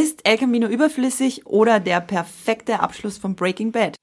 Ist El Camino überflüssig oder der perfekte Abschluss von Breaking Bad?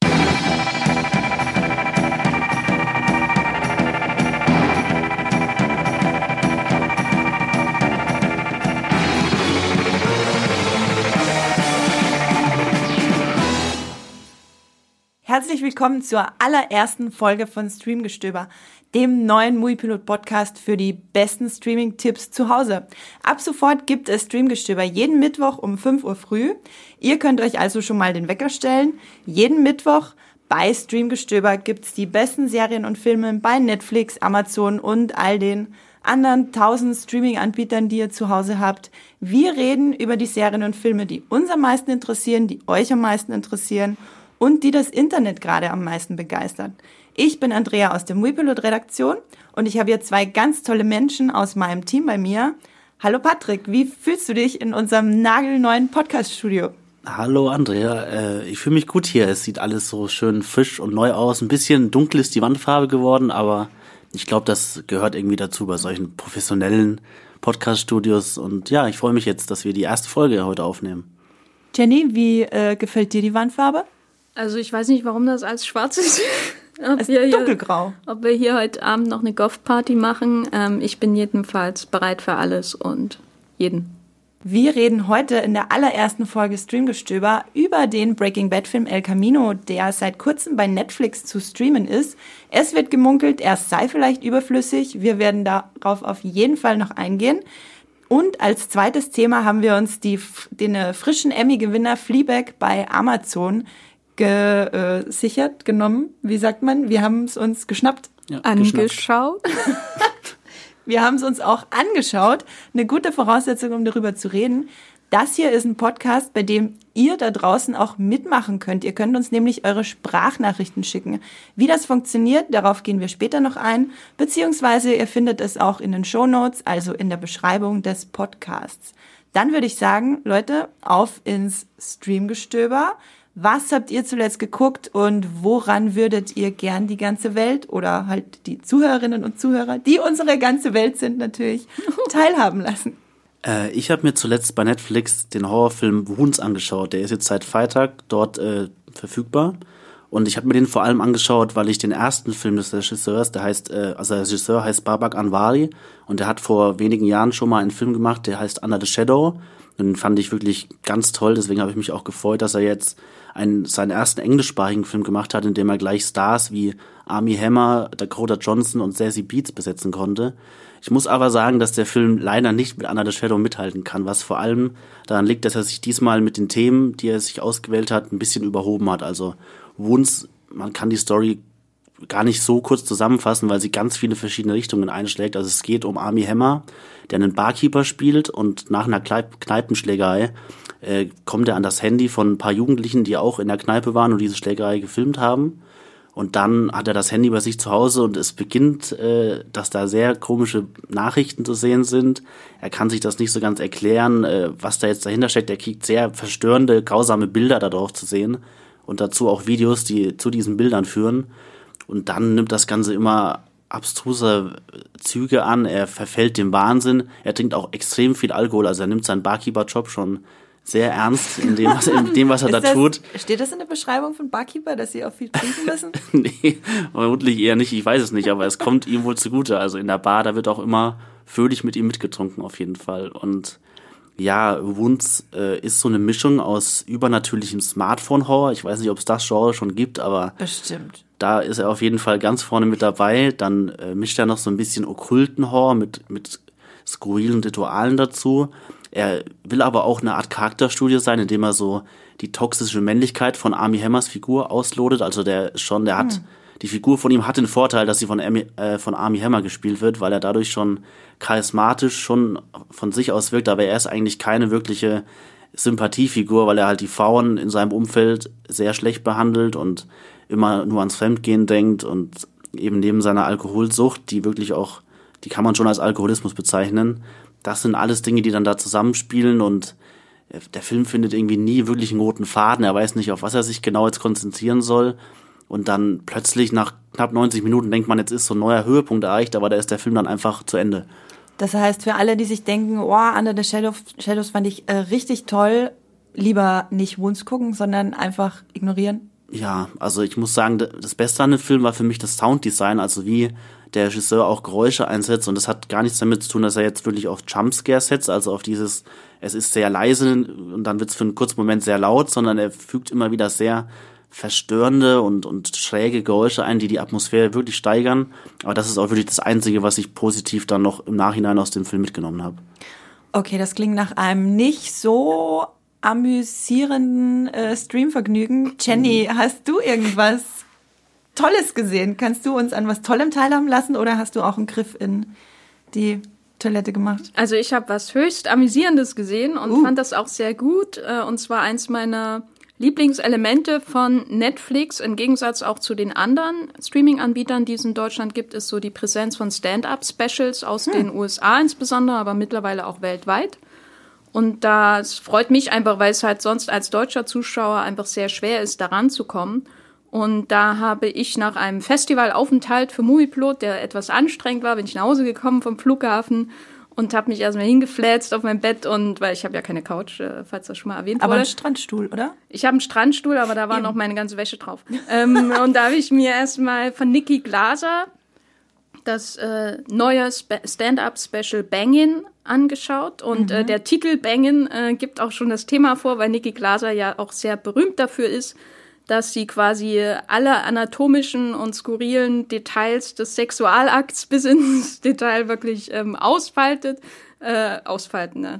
Herzlich willkommen zur allerersten Folge von Streamgestöber, dem neuen Muipilot Podcast für die besten Streaming-Tipps zu Hause. Ab sofort gibt es Streamgestöber jeden Mittwoch um 5 Uhr früh. Ihr könnt euch also schon mal den Wecker stellen. Jeden Mittwoch bei Streamgestöber gibt's die besten Serien und Filme bei Netflix, Amazon und all den anderen tausend Streaming-Anbietern, die ihr zu Hause habt. Wir reden über die Serien und Filme, die uns am meisten interessieren, die euch am meisten interessieren und die das Internet gerade am meisten begeistert. Ich bin Andrea aus der Muipilot-Redaktion und ich habe hier zwei ganz tolle Menschen aus meinem Team bei mir. Hallo Patrick, wie fühlst du dich in unserem nagelneuen Podcast-Studio? Hallo Andrea, äh, ich fühle mich gut hier. Es sieht alles so schön frisch und neu aus. Ein bisschen dunkel ist die Wandfarbe geworden, aber ich glaube, das gehört irgendwie dazu bei solchen professionellen Podcast-Studios. Und ja, ich freue mich jetzt, dass wir die erste Folge heute aufnehmen. Jenny, wie äh, gefällt dir die Wandfarbe? Also ich weiß nicht, warum das alles schwarz ist. ob es ist dunkelgrau. Hier, ob wir hier heute Abend noch eine Golfparty machen. Ähm, ich bin jedenfalls bereit für alles und jeden. Wir reden heute in der allerersten Folge Streamgestöber über den Breaking Bad Film El Camino, der seit kurzem bei Netflix zu streamen ist. Es wird gemunkelt, er sei vielleicht überflüssig. Wir werden darauf auf jeden Fall noch eingehen. Und als zweites Thema haben wir uns die, den äh, frischen Emmy-Gewinner Fleabag bei Amazon gesichert, genommen. Wie sagt man? Wir haben es uns geschnappt. Ja, angeschaut. Wir haben es uns auch angeschaut. Eine gute Voraussetzung, um darüber zu reden. Das hier ist ein Podcast, bei dem ihr da draußen auch mitmachen könnt. Ihr könnt uns nämlich eure Sprachnachrichten schicken. Wie das funktioniert, darauf gehen wir später noch ein, beziehungsweise ihr findet es auch in den Show Notes, also in der Beschreibung des Podcasts. Dann würde ich sagen, Leute, auf ins Streamgestöber. Was habt ihr zuletzt geguckt und woran würdet ihr gern die ganze Welt oder halt die Zuhörerinnen und Zuhörer, die unsere ganze Welt sind natürlich, teilhaben lassen? Äh, ich habe mir zuletzt bei Netflix den Horrorfilm Wounds angeschaut. Der ist jetzt seit Freitag dort äh, verfügbar. Und ich habe mir den vor allem angeschaut, weil ich den ersten Film des Regisseurs, der heißt, äh, also der Regisseur heißt Babak Anwari und der hat vor wenigen Jahren schon mal einen Film gemacht, der heißt Under the Shadow. Den fand ich wirklich ganz toll, deswegen habe ich mich auch gefreut, dass er jetzt einen, seinen ersten englischsprachigen Film gemacht hat, in dem er gleich Stars wie Army Hammer, Dakota Johnson und Sassy Beats besetzen konnte. Ich muss aber sagen, dass der Film leider nicht mit Under the Shadow mithalten kann, was vor allem daran liegt, dass er sich diesmal mit den Themen, die er sich ausgewählt hat, ein bisschen überhoben hat. Also Wounds, man kann die Story gar nicht so kurz zusammenfassen, weil sie ganz viele verschiedene Richtungen einschlägt. Also es geht um Army Hammer, der einen Barkeeper spielt und nach einer Kneipenschlägerei äh, kommt er an das Handy von ein paar Jugendlichen, die auch in der Kneipe waren und diese Schlägerei gefilmt haben. Und dann hat er das Handy bei sich zu Hause und es beginnt, äh, dass da sehr komische Nachrichten zu sehen sind. Er kann sich das nicht so ganz erklären, äh, was da jetzt dahinter steckt. Er kriegt sehr verstörende, grausame Bilder darauf zu sehen und dazu auch Videos, die zu diesen Bildern führen. Und dann nimmt das Ganze immer abstruse Züge an. Er verfällt dem Wahnsinn. Er trinkt auch extrem viel Alkohol. Also er nimmt seinen Barkeeper-Job schon sehr ernst in dem, was, in dem, was er da das, tut. Steht das in der Beschreibung von Barkeeper, dass sie auch viel trinken müssen? nee, vermutlich eher nicht. Ich weiß es nicht, aber es kommt ihm wohl zugute. Also in der Bar, da wird auch immer fröhlich mit ihm mitgetrunken auf jeden Fall. Und ja, Wunz äh, ist so eine Mischung aus übernatürlichem Smartphone-Horror. Ich weiß nicht, ob es das Genre schon gibt, aber bestimmt. Da ist er auf jeden Fall ganz vorne mit dabei. Dann äh, mischt er noch so ein bisschen okkulten Horror mit mit skurrilen Ritualen dazu. Er will aber auch eine Art Charakterstudie sein, indem er so die toxische Männlichkeit von Army Hammers Figur auslodet. Also der schon, der hat hm die Figur von ihm hat den Vorteil, dass sie von, Amy, äh, von Army Hammer gespielt wird, weil er dadurch schon charismatisch schon von sich aus wirkt, aber er ist eigentlich keine wirkliche Sympathiefigur, weil er halt die Frauen in seinem Umfeld sehr schlecht behandelt und immer nur ans Fremdgehen denkt und eben neben seiner Alkoholsucht, die wirklich auch, die kann man schon als Alkoholismus bezeichnen. Das sind alles Dinge, die dann da zusammenspielen und der Film findet irgendwie nie wirklich einen roten Faden. Er weiß nicht, auf was er sich genau jetzt konzentrieren soll. Und dann plötzlich nach knapp 90 Minuten denkt man, jetzt ist so ein neuer Höhepunkt erreicht, aber da ist der Film dann einfach zu Ende. Das heißt, für alle, die sich denken, oh, Under the Shadows, Shadows fand ich äh, richtig toll, lieber nicht Wounds gucken, sondern einfach ignorieren? Ja, also ich muss sagen, das Beste an dem Film war für mich das Sounddesign, also wie der Regisseur auch Geräusche einsetzt und das hat gar nichts damit zu tun, dass er jetzt wirklich auf Jumpscare setzt, also auf dieses, es ist sehr leise und dann wird es für einen kurzen Moment sehr laut, sondern er fügt immer wieder sehr verstörende und, und schräge Geräusche ein, die die Atmosphäre wirklich steigern. Aber das ist auch wirklich das Einzige, was ich positiv dann noch im Nachhinein aus dem Film mitgenommen habe. Okay, das klingt nach einem nicht so amüsierenden äh, Streamvergnügen. Jenny, mhm. hast du irgendwas Tolles gesehen? Kannst du uns an was Tollem teilhaben lassen oder hast du auch einen Griff in die Toilette gemacht? Also ich habe was höchst amüsierendes gesehen und uh. fand das auch sehr gut. Äh, und zwar eins meiner Lieblingselemente von Netflix im Gegensatz auch zu den anderen Streaming-Anbietern, die es in Deutschland gibt, ist so die Präsenz von Stand-up-Specials aus hm. den USA insbesondere, aber mittlerweile auch weltweit. Und das freut mich einfach, weil es halt sonst als deutscher Zuschauer einfach sehr schwer ist, daran zu kommen. Und da habe ich nach einem Festivalaufenthalt für Moviepilot, der etwas anstrengend war, bin ich nach Hause gekommen vom Flughafen und habe mich erstmal hingeflätzt auf mein Bett und weil ich habe ja keine Couch, äh, falls das schon mal erwähnt aber wurde. Aber einen Strandstuhl, oder? Ich habe einen Strandstuhl, aber da war Eben. noch meine ganze Wäsche drauf. ähm, und da habe ich mir erstmal von Nikki Glaser das äh, neue Stand-up-Special Bangin angeschaut und äh, mhm. äh, der Titel Bangin äh, gibt auch schon das Thema vor, weil Nikki Glaser ja auch sehr berühmt dafür ist, dass sie quasi alle anatomischen und skurrilen Details des Sexualakts bis ins Detail wirklich ähm, ausfaltet. Äh, ausfalten, ne?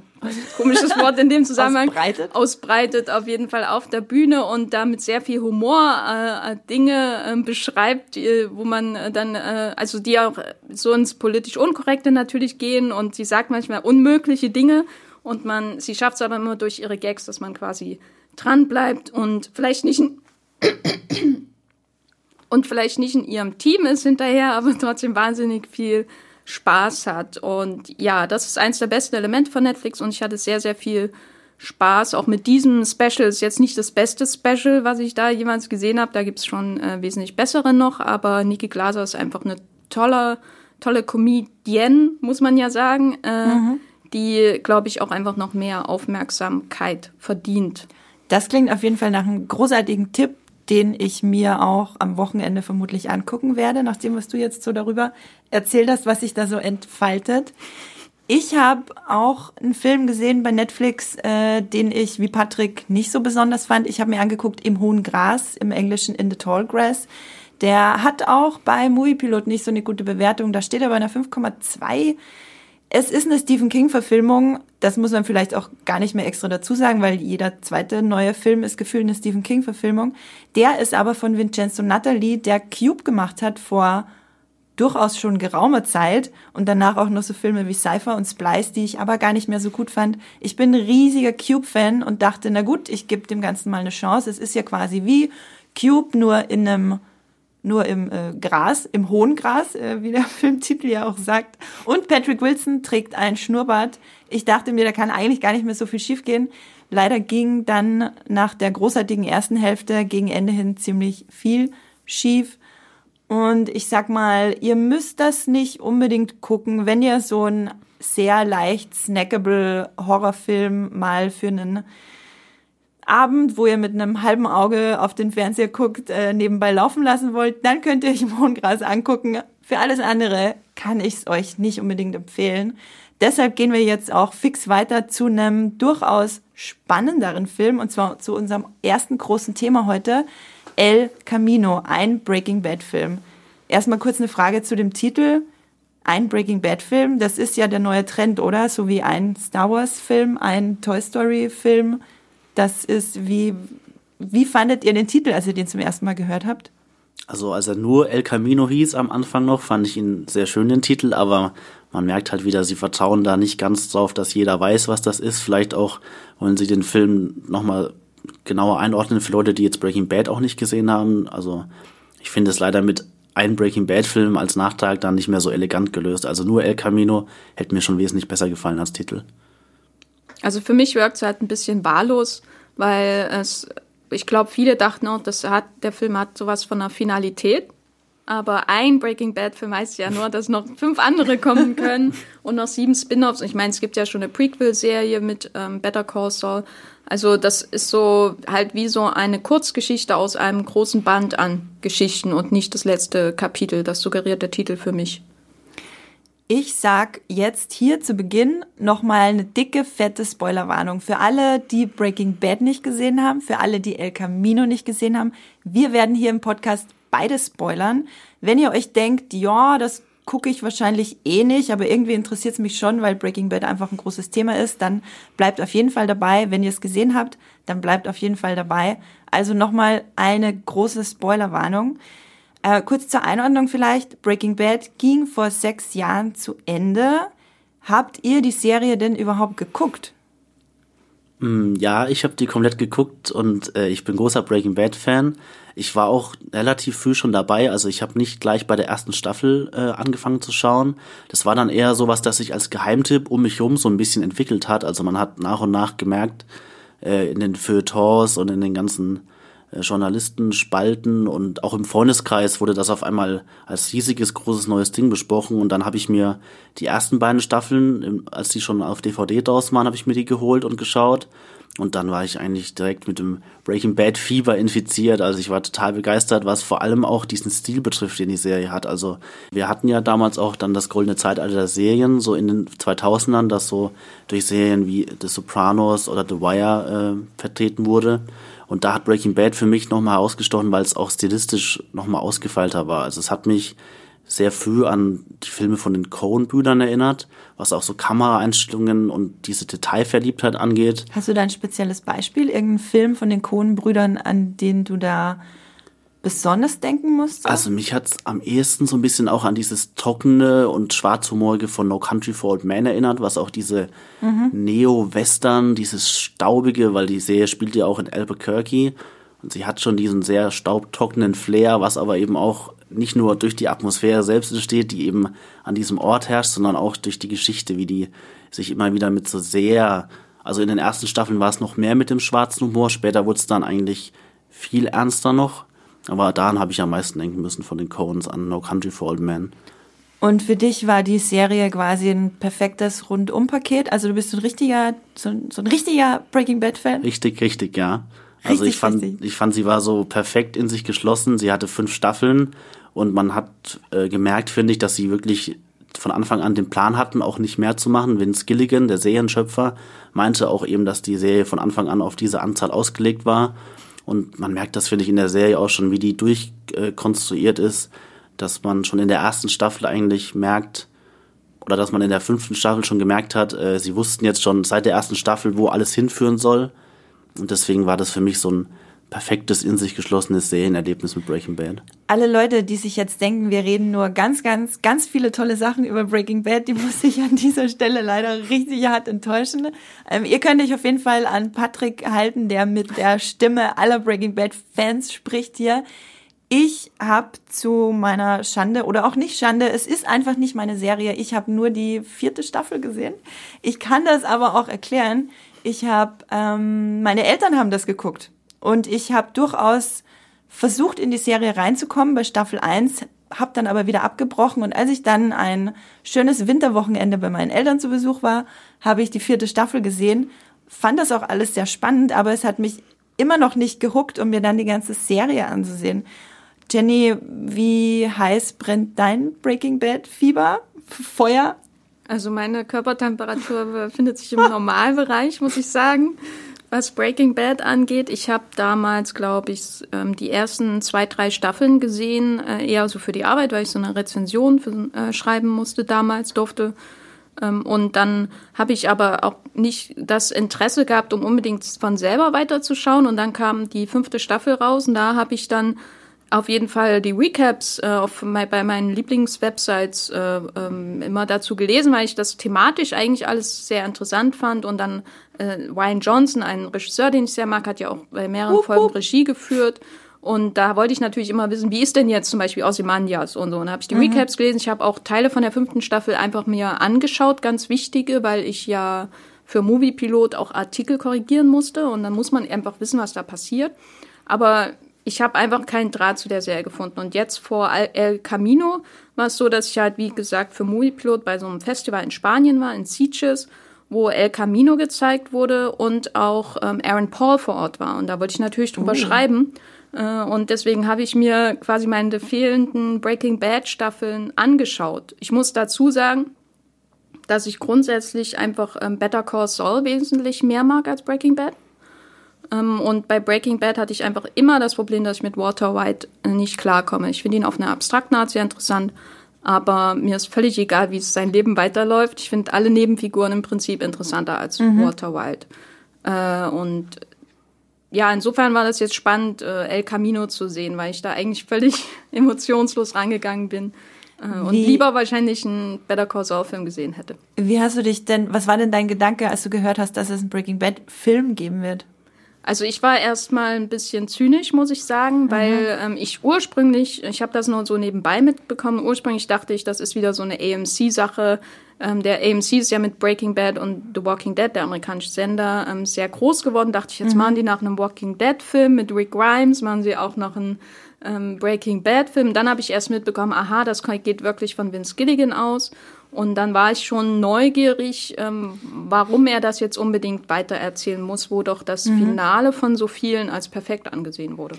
Komisches Wort in dem Zusammenhang. Ausbreitet? Ausbreitet auf jeden Fall auf der Bühne und damit sehr viel Humor äh, äh Dinge äh, beschreibt, die, wo man äh, dann, äh, also die auch so ins politisch Unkorrekte natürlich gehen und sie sagt manchmal unmögliche Dinge und man, sie schafft es aber immer durch ihre Gags, dass man quasi dran bleibt und vielleicht nicht und vielleicht nicht in ihrem Team ist hinterher, aber trotzdem wahnsinnig viel Spaß hat. Und ja, das ist eins der besten Elemente von Netflix und ich hatte sehr, sehr viel Spaß. Auch mit diesem Special ist jetzt nicht das beste Special, was ich da jemals gesehen habe. Da gibt es schon äh, wesentlich bessere noch, aber Niki Glaser ist einfach eine tolle, tolle Comedienne, muss man ja sagen, äh, mhm. die, glaube ich, auch einfach noch mehr Aufmerksamkeit verdient. Das klingt auf jeden Fall nach einem großartigen Tipp den ich mir auch am Wochenende vermutlich angucken werde, nachdem was du jetzt so darüber erzählt hast, was sich da so entfaltet. Ich habe auch einen Film gesehen bei Netflix, äh, den ich wie Patrick nicht so besonders fand. Ich habe mir angeguckt Im hohen Gras, im Englischen In the Tall Grass. Der hat auch bei Movie Pilot nicht so eine gute Bewertung. Da steht aber eine 5,2 es ist eine Stephen King-Verfilmung. Das muss man vielleicht auch gar nicht mehr extra dazu sagen, weil jeder zweite neue Film ist gefühlt eine Stephen King-Verfilmung. Der ist aber von Vincenzo Natali, der Cube gemacht hat vor durchaus schon geraumer Zeit und danach auch noch so Filme wie Cypher und Splice, die ich aber gar nicht mehr so gut fand. Ich bin ein riesiger Cube-Fan und dachte, na gut, ich gebe dem Ganzen mal eine Chance. Es ist ja quasi wie Cube, nur in einem nur im äh, Gras, im hohen Gras, äh, wie der Filmtitel ja auch sagt. Und Patrick Wilson trägt einen Schnurrbart. Ich dachte mir, da kann eigentlich gar nicht mehr so viel schiefgehen. Leider ging dann nach der großartigen ersten Hälfte gegen Ende hin ziemlich viel schief. Und ich sag mal, ihr müsst das nicht unbedingt gucken, wenn ihr so einen sehr leicht snackable Horrorfilm mal für einen Abend, wo ihr mit einem halben Auge auf den Fernseher guckt, äh, nebenbei laufen lassen wollt, dann könnt ihr euch Mondgras angucken. Für alles andere kann ich es euch nicht unbedingt empfehlen. Deshalb gehen wir jetzt auch fix weiter zu einem durchaus spannenderen Film und zwar zu unserem ersten großen Thema heute, El Camino, ein Breaking Bad Film. Erstmal kurz eine Frage zu dem Titel. Ein Breaking Bad Film, das ist ja der neue Trend, oder? So wie ein Star Wars Film, ein Toy Story Film. Das ist wie, wie fandet ihr den Titel, als ihr den zum ersten Mal gehört habt? Also als er nur El Camino hieß am Anfang noch, fand ich ihn sehr schön, den Titel, aber man merkt halt wieder, sie vertrauen da nicht ganz drauf, dass jeder weiß, was das ist. Vielleicht auch wollen sie den Film nochmal genauer einordnen für Leute, die jetzt Breaking Bad auch nicht gesehen haben. Also ich finde es leider mit einem Breaking Bad Film als Nachtrag dann nicht mehr so elegant gelöst. Also nur El Camino hätte mir schon wesentlich besser gefallen als Titel. Also für mich wirkt es halt ein bisschen wahllos, weil es, ich glaube, viele dachten auch, das hat, der Film hat sowas von einer Finalität. aber ein Breaking Bad-Film heißt ja nur, dass noch fünf andere kommen können und noch sieben Spin-offs. Ich meine, es gibt ja schon eine Prequel-Serie mit ähm, Better Call Saul. Also das ist so halt wie so eine Kurzgeschichte aus einem großen Band an Geschichten und nicht das letzte Kapitel. Das suggeriert der Titel für mich. Ich sag jetzt hier zu Beginn nochmal eine dicke, fette Spoilerwarnung. Für alle, die Breaking Bad nicht gesehen haben, für alle, die El Camino nicht gesehen haben. Wir werden hier im Podcast beide spoilern. Wenn ihr euch denkt, ja, das gucke ich wahrscheinlich eh nicht, aber irgendwie interessiert es mich schon, weil Breaking Bad einfach ein großes Thema ist, dann bleibt auf jeden Fall dabei. Wenn ihr es gesehen habt, dann bleibt auf jeden Fall dabei. Also nochmal eine große Spoilerwarnung. Äh, kurz zur Einordnung vielleicht. Breaking Bad ging vor sechs Jahren zu Ende. Habt ihr die Serie denn überhaupt geguckt? Mm, ja, ich habe die komplett geguckt und äh, ich bin großer Breaking Bad Fan. Ich war auch relativ früh schon dabei, also ich habe nicht gleich bei der ersten Staffel äh, angefangen zu schauen. Das war dann eher sowas, das sich als Geheimtipp um mich herum so ein bisschen entwickelt hat. Also man hat nach und nach gemerkt, äh, in den Feuilletons und in den ganzen äh, Journalisten spalten und auch im Freundeskreis wurde das auf einmal als riesiges, großes neues Ding besprochen und dann habe ich mir die ersten beiden Staffeln, als die schon auf DVD draus waren, habe ich mir die geholt und geschaut und dann war ich eigentlich direkt mit dem Breaking Bad Fieber infiziert. Also ich war total begeistert, was vor allem auch diesen Stil betrifft, den die Serie hat. Also wir hatten ja damals auch dann das goldene Zeitalter der Serien, so in den 2000ern, das so durch Serien wie The Sopranos oder The Wire äh, vertreten wurde. Und da hat Breaking Bad für mich nochmal ausgestochen, weil es auch stilistisch nochmal ausgefeilter war. Also es hat mich sehr früh an die Filme von den Coen-Brüdern erinnert, was auch so Kameraeinstellungen und diese Detailverliebtheit angeht. Hast du da ein spezielles Beispiel, irgendeinen Film von den Coen-Brüdern, an den du da besonders denken musst? Also mich hat's am ehesten so ein bisschen auch an dieses trockene und schwarzhumorige von No Country for Old Men erinnert, was auch diese mhm. Neo-Western, dieses staubige, weil die Serie spielt ja auch in Albuquerque und sie hat schon diesen sehr staubtrockenen Flair, was aber eben auch nicht nur durch die Atmosphäre selbst entsteht, die eben an diesem Ort herrscht, sondern auch durch die Geschichte, wie die sich immer wieder mit so sehr, also in den ersten Staffeln war es noch mehr mit dem schwarzen Humor, später wurde es dann eigentlich viel ernster noch. Aber daran habe ich am meisten denken müssen von den Coens an No Country for Old Men. Und für dich war die Serie quasi ein perfektes Rundumpaket. Also du bist so ein richtiger, so ein, so ein richtiger Breaking Bad Fan. Richtig, richtig, ja. Also richtig, ich fand, richtig. ich fand, sie war so perfekt in sich geschlossen. Sie hatte fünf Staffeln und man hat äh, gemerkt, finde ich, dass sie wirklich von Anfang an den Plan hatten, auch nicht mehr zu machen. Vince Gilligan, der Serienschöpfer, meinte auch eben, dass die Serie von Anfang an auf diese Anzahl ausgelegt war und man merkt das, finde ich, in der Serie auch schon, wie die durchkonstruiert ist, dass man schon in der ersten Staffel eigentlich merkt, oder dass man in der fünften Staffel schon gemerkt hat, äh, sie wussten jetzt schon seit der ersten Staffel, wo alles hinführen soll. Und deswegen war das für mich so ein perfektes, in sich geschlossenes Serienerlebnis mit Breaking Bad. Alle Leute, die sich jetzt denken, wir reden nur ganz, ganz, ganz viele tolle Sachen über Breaking Bad, die muss ich an dieser Stelle leider richtig hart enttäuschen. Ähm, ihr könnt euch auf jeden Fall an Patrick halten, der mit der Stimme aller Breaking Bad Fans spricht hier. Ich habe zu meiner Schande oder auch nicht Schande, es ist einfach nicht meine Serie. Ich habe nur die vierte Staffel gesehen. Ich kann das aber auch erklären. Ich habe, ähm, meine Eltern haben das geguckt und ich habe durchaus versucht, in die Serie reinzukommen bei Staffel 1, habe dann aber wieder abgebrochen. Und als ich dann ein schönes Winterwochenende bei meinen Eltern zu Besuch war, habe ich die vierte Staffel gesehen, fand das auch alles sehr spannend, aber es hat mich immer noch nicht gehuckt, um mir dann die ganze Serie anzusehen. Jenny, wie heiß brennt dein Breaking Bad Fieber? Feuer? Also meine Körpertemperatur befindet sich im Normalbereich, muss ich sagen. Was Breaking Bad angeht, ich habe damals, glaube ich, ähm, die ersten zwei, drei Staffeln gesehen, äh, eher so für die Arbeit, weil ich so eine Rezension für, äh, schreiben musste damals, durfte. Ähm, und dann habe ich aber auch nicht das Interesse gehabt, um unbedingt von selber weiterzuschauen. Und dann kam die fünfte Staffel raus und da habe ich dann auf jeden Fall die Recaps äh, auf, bei meinen Lieblingswebsites äh, ähm, immer dazu gelesen, weil ich das thematisch eigentlich alles sehr interessant fand. Und dann äh, Ryan Johnson, ein Regisseur, den ich sehr mag, hat ja auch bei mehreren Folgen Regie geführt. Und da wollte ich natürlich immer wissen, wie ist denn jetzt zum Beispiel Ozymandias und so. Und da habe ich die mhm. Recaps gelesen. Ich habe auch Teile von der fünften Staffel einfach mir angeschaut, ganz wichtige, weil ich ja für Moviepilot auch Artikel korrigieren musste. Und dann muss man einfach wissen, was da passiert. Aber ich habe einfach keinen Draht zu der Serie gefunden. Und jetzt vor El Camino war es so, dass ich halt, wie gesagt, für Moviepilot bei so einem Festival in Spanien war, in Sitges, wo El Camino gezeigt wurde und auch ähm, Aaron Paul vor Ort war. Und da wollte ich natürlich drüber oh. schreiben. Äh, und deswegen habe ich mir quasi meine fehlenden Breaking Bad Staffeln angeschaut. Ich muss dazu sagen, dass ich grundsätzlich einfach ähm, Better Call Saul wesentlich mehr mag als Breaking Bad. Ähm, und bei Breaking Bad hatte ich einfach immer das Problem, dass ich mit Walter White äh, nicht klarkomme. Ich finde ihn auf eine abstrakte Art sehr interessant, aber mir ist völlig egal, wie sein Leben weiterläuft. Ich finde alle Nebenfiguren im Prinzip interessanter als mhm. Walter White. Äh, und ja, insofern war das jetzt spannend, äh, El Camino zu sehen, weil ich da eigentlich völlig emotionslos rangegangen bin. Und wie, lieber wahrscheinlich einen Better Call Saul Film gesehen hätte. Wie hast du dich denn, was war denn dein Gedanke, als du gehört hast, dass es einen Breaking Bad Film geben wird? Also ich war erstmal ein bisschen zynisch, muss ich sagen, mhm. weil ähm, ich ursprünglich, ich habe das nur so nebenbei mitbekommen, ursprünglich dachte ich, das ist wieder so eine AMC-Sache. Ähm, der AMC ist ja mit Breaking Bad und The Walking Dead, der amerikanische Sender, ähm, sehr groß geworden. Dachte ich, jetzt mhm. machen die nach einem Walking Dead-Film mit Rick Grimes, machen sie auch noch einen ähm, Breaking Bad-Film. Dann habe ich erst mitbekommen, aha, das geht wirklich von Vince Gilligan aus. Und dann war ich schon neugierig, ähm, warum er das jetzt unbedingt weitererzählen muss, wo doch das mhm. Finale von so vielen als perfekt angesehen wurde.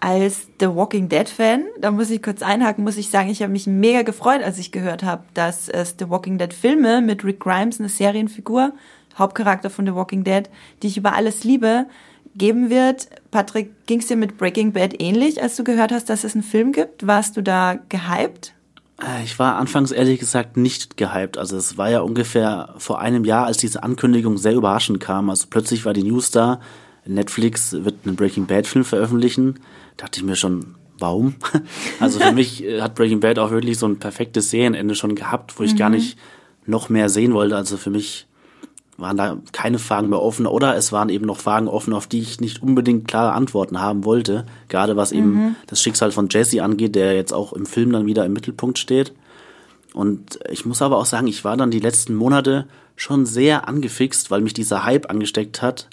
Als The Walking Dead Fan, da muss ich kurz einhaken, muss ich sagen, ich habe mich mega gefreut, als ich gehört habe, dass es The Walking Dead Filme mit Rick Grimes, eine Serienfigur, Hauptcharakter von The Walking Dead, die ich über alles liebe, geben wird. Patrick, ging es dir mit Breaking Bad ähnlich, als du gehört hast, dass es einen Film gibt? Warst du da gehypt? Äh, ich war anfangs ehrlich gesagt nicht gehypt. Also es war ja ungefähr vor einem Jahr, als diese Ankündigung sehr überraschend kam. Also plötzlich war die News da, Netflix wird einen Breaking Bad Film veröffentlichen. Da dachte ich mir schon, warum? Also für mich äh, hat Breaking Bad auch wirklich so ein perfektes Serienende schon gehabt, wo ich mhm. gar nicht noch mehr sehen wollte. Also für mich waren da keine Fragen mehr offen oder es waren eben noch Fragen offen, auf die ich nicht unbedingt klare Antworten haben wollte. Gerade was eben mhm. das Schicksal von Jesse angeht, der jetzt auch im Film dann wieder im Mittelpunkt steht. Und ich muss aber auch sagen, ich war dann die letzten Monate schon sehr angefixt, weil mich dieser Hype angesteckt hat,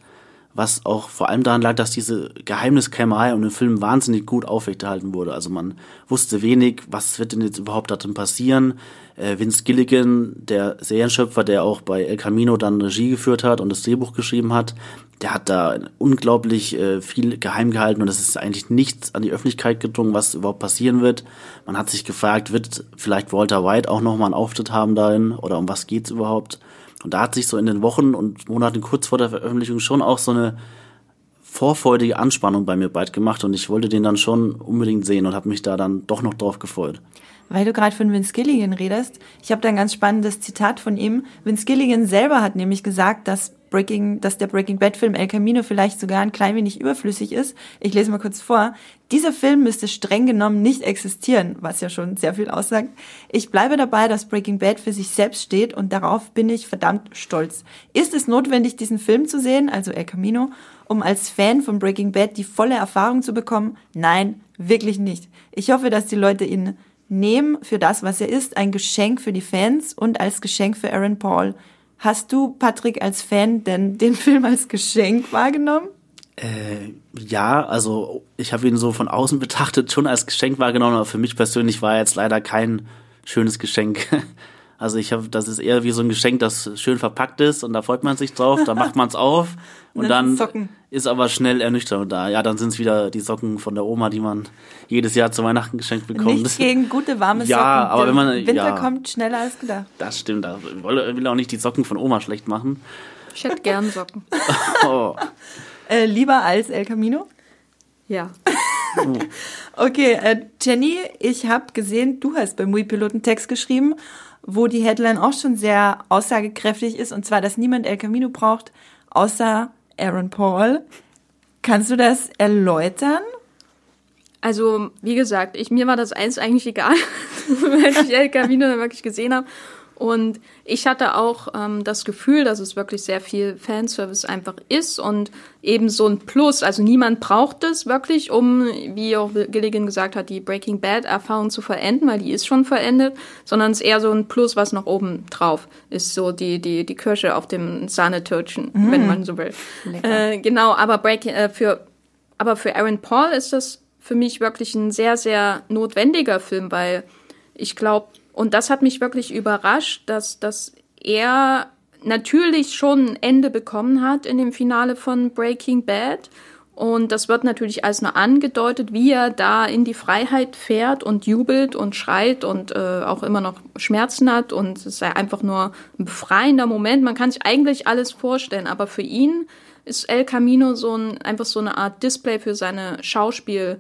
was auch vor allem daran lag, dass diese Geheimniskrämerei um den Film wahnsinnig gut aufrechterhalten wurde. Also man wusste wenig, was wird denn jetzt überhaupt da drin passieren, äh, Vince Gilligan, der Serienschöpfer, der auch bei El Camino dann Regie geführt hat und das Drehbuch geschrieben hat, der hat da unglaublich äh, viel geheim gehalten und es ist eigentlich nichts an die Öffentlichkeit gedrungen, was überhaupt passieren wird. Man hat sich gefragt, wird vielleicht Walter White auch nochmal einen Auftritt haben darin oder um was geht's überhaupt? Und da hat sich so in den Wochen und Monaten kurz vor der Veröffentlichung schon auch so eine vorfreudige Anspannung bei mir bald gemacht und ich wollte den dann schon unbedingt sehen und habe mich da dann doch noch drauf gefreut. Weil du gerade von Vince Gilligan redest, ich habe da ein ganz spannendes Zitat von ihm. Vince Gilligan selber hat nämlich gesagt, dass Breaking, dass der Breaking Bad Film El Camino vielleicht sogar ein klein wenig überflüssig ist. Ich lese mal kurz vor. Dieser Film müsste streng genommen nicht existieren, was ja schon sehr viel aussagt. Ich bleibe dabei, dass Breaking Bad für sich selbst steht und darauf bin ich verdammt stolz. Ist es notwendig, diesen Film zu sehen, also El Camino, um als Fan von Breaking Bad die volle Erfahrung zu bekommen? Nein, wirklich nicht. Ich hoffe, dass die Leute ihn nehmen für das, was er ist, ein Geschenk für die Fans und als Geschenk für Aaron Paul. Hast du, Patrick, als Fan denn den Film als Geschenk wahrgenommen? Äh, ja, also ich habe ihn so von außen betrachtet schon als Geschenk wahrgenommen, aber für mich persönlich war er jetzt leider kein schönes Geschenk. Also ich habe, das ist eher wie so ein Geschenk, das schön verpackt ist und da freut man sich drauf, da macht man es auf und dann Socken. ist aber schnell ernüchternd da. Ja, dann sind es wieder die Socken von der Oma, die man jedes Jahr zu Weihnachten geschenkt bekommt. Nicht gegen gute warme Socken. Ja, aber wenn man Winter ja, kommt schneller als gedacht. Das stimmt. Da will, will auch nicht die Socken von Oma schlecht machen. Ich hätte gern Socken. oh. äh, lieber als El Camino? Ja. okay, äh, Jenny, ich habe gesehen, du hast beim Wii-Piloten Text geschrieben wo die Headline auch schon sehr aussagekräftig ist, und zwar, dass niemand El Camino braucht, außer Aaron Paul. Kannst du das erläutern? Also, wie gesagt, ich, mir war das eins eigentlich egal, wenn ich El Camino dann wirklich gesehen habe. Und ich hatte auch ähm, das Gefühl, dass es wirklich sehr viel Fanservice einfach ist und eben so ein Plus. Also niemand braucht es wirklich, um, wie auch Gilligan gesagt hat, die Breaking Bad-Erfahrung zu verenden, weil die ist schon verendet, sondern es ist eher so ein Plus, was noch oben drauf ist, so die, die, die Kirsche auf dem Sahnetörtchen, mm. wenn man so will. Äh, genau, aber Breaking, äh, für, aber für Aaron Paul ist das für mich wirklich ein sehr, sehr notwendiger Film, weil ich glaube, und das hat mich wirklich überrascht, dass, dass er natürlich schon ein Ende bekommen hat in dem Finale von Breaking Bad. Und das wird natürlich als nur angedeutet, wie er da in die Freiheit fährt und jubelt und schreit und äh, auch immer noch Schmerzen hat. Und es sei einfach nur ein befreiender Moment. Man kann sich eigentlich alles vorstellen, aber für ihn ist El Camino so ein, einfach so eine Art Display für seine Schauspiel-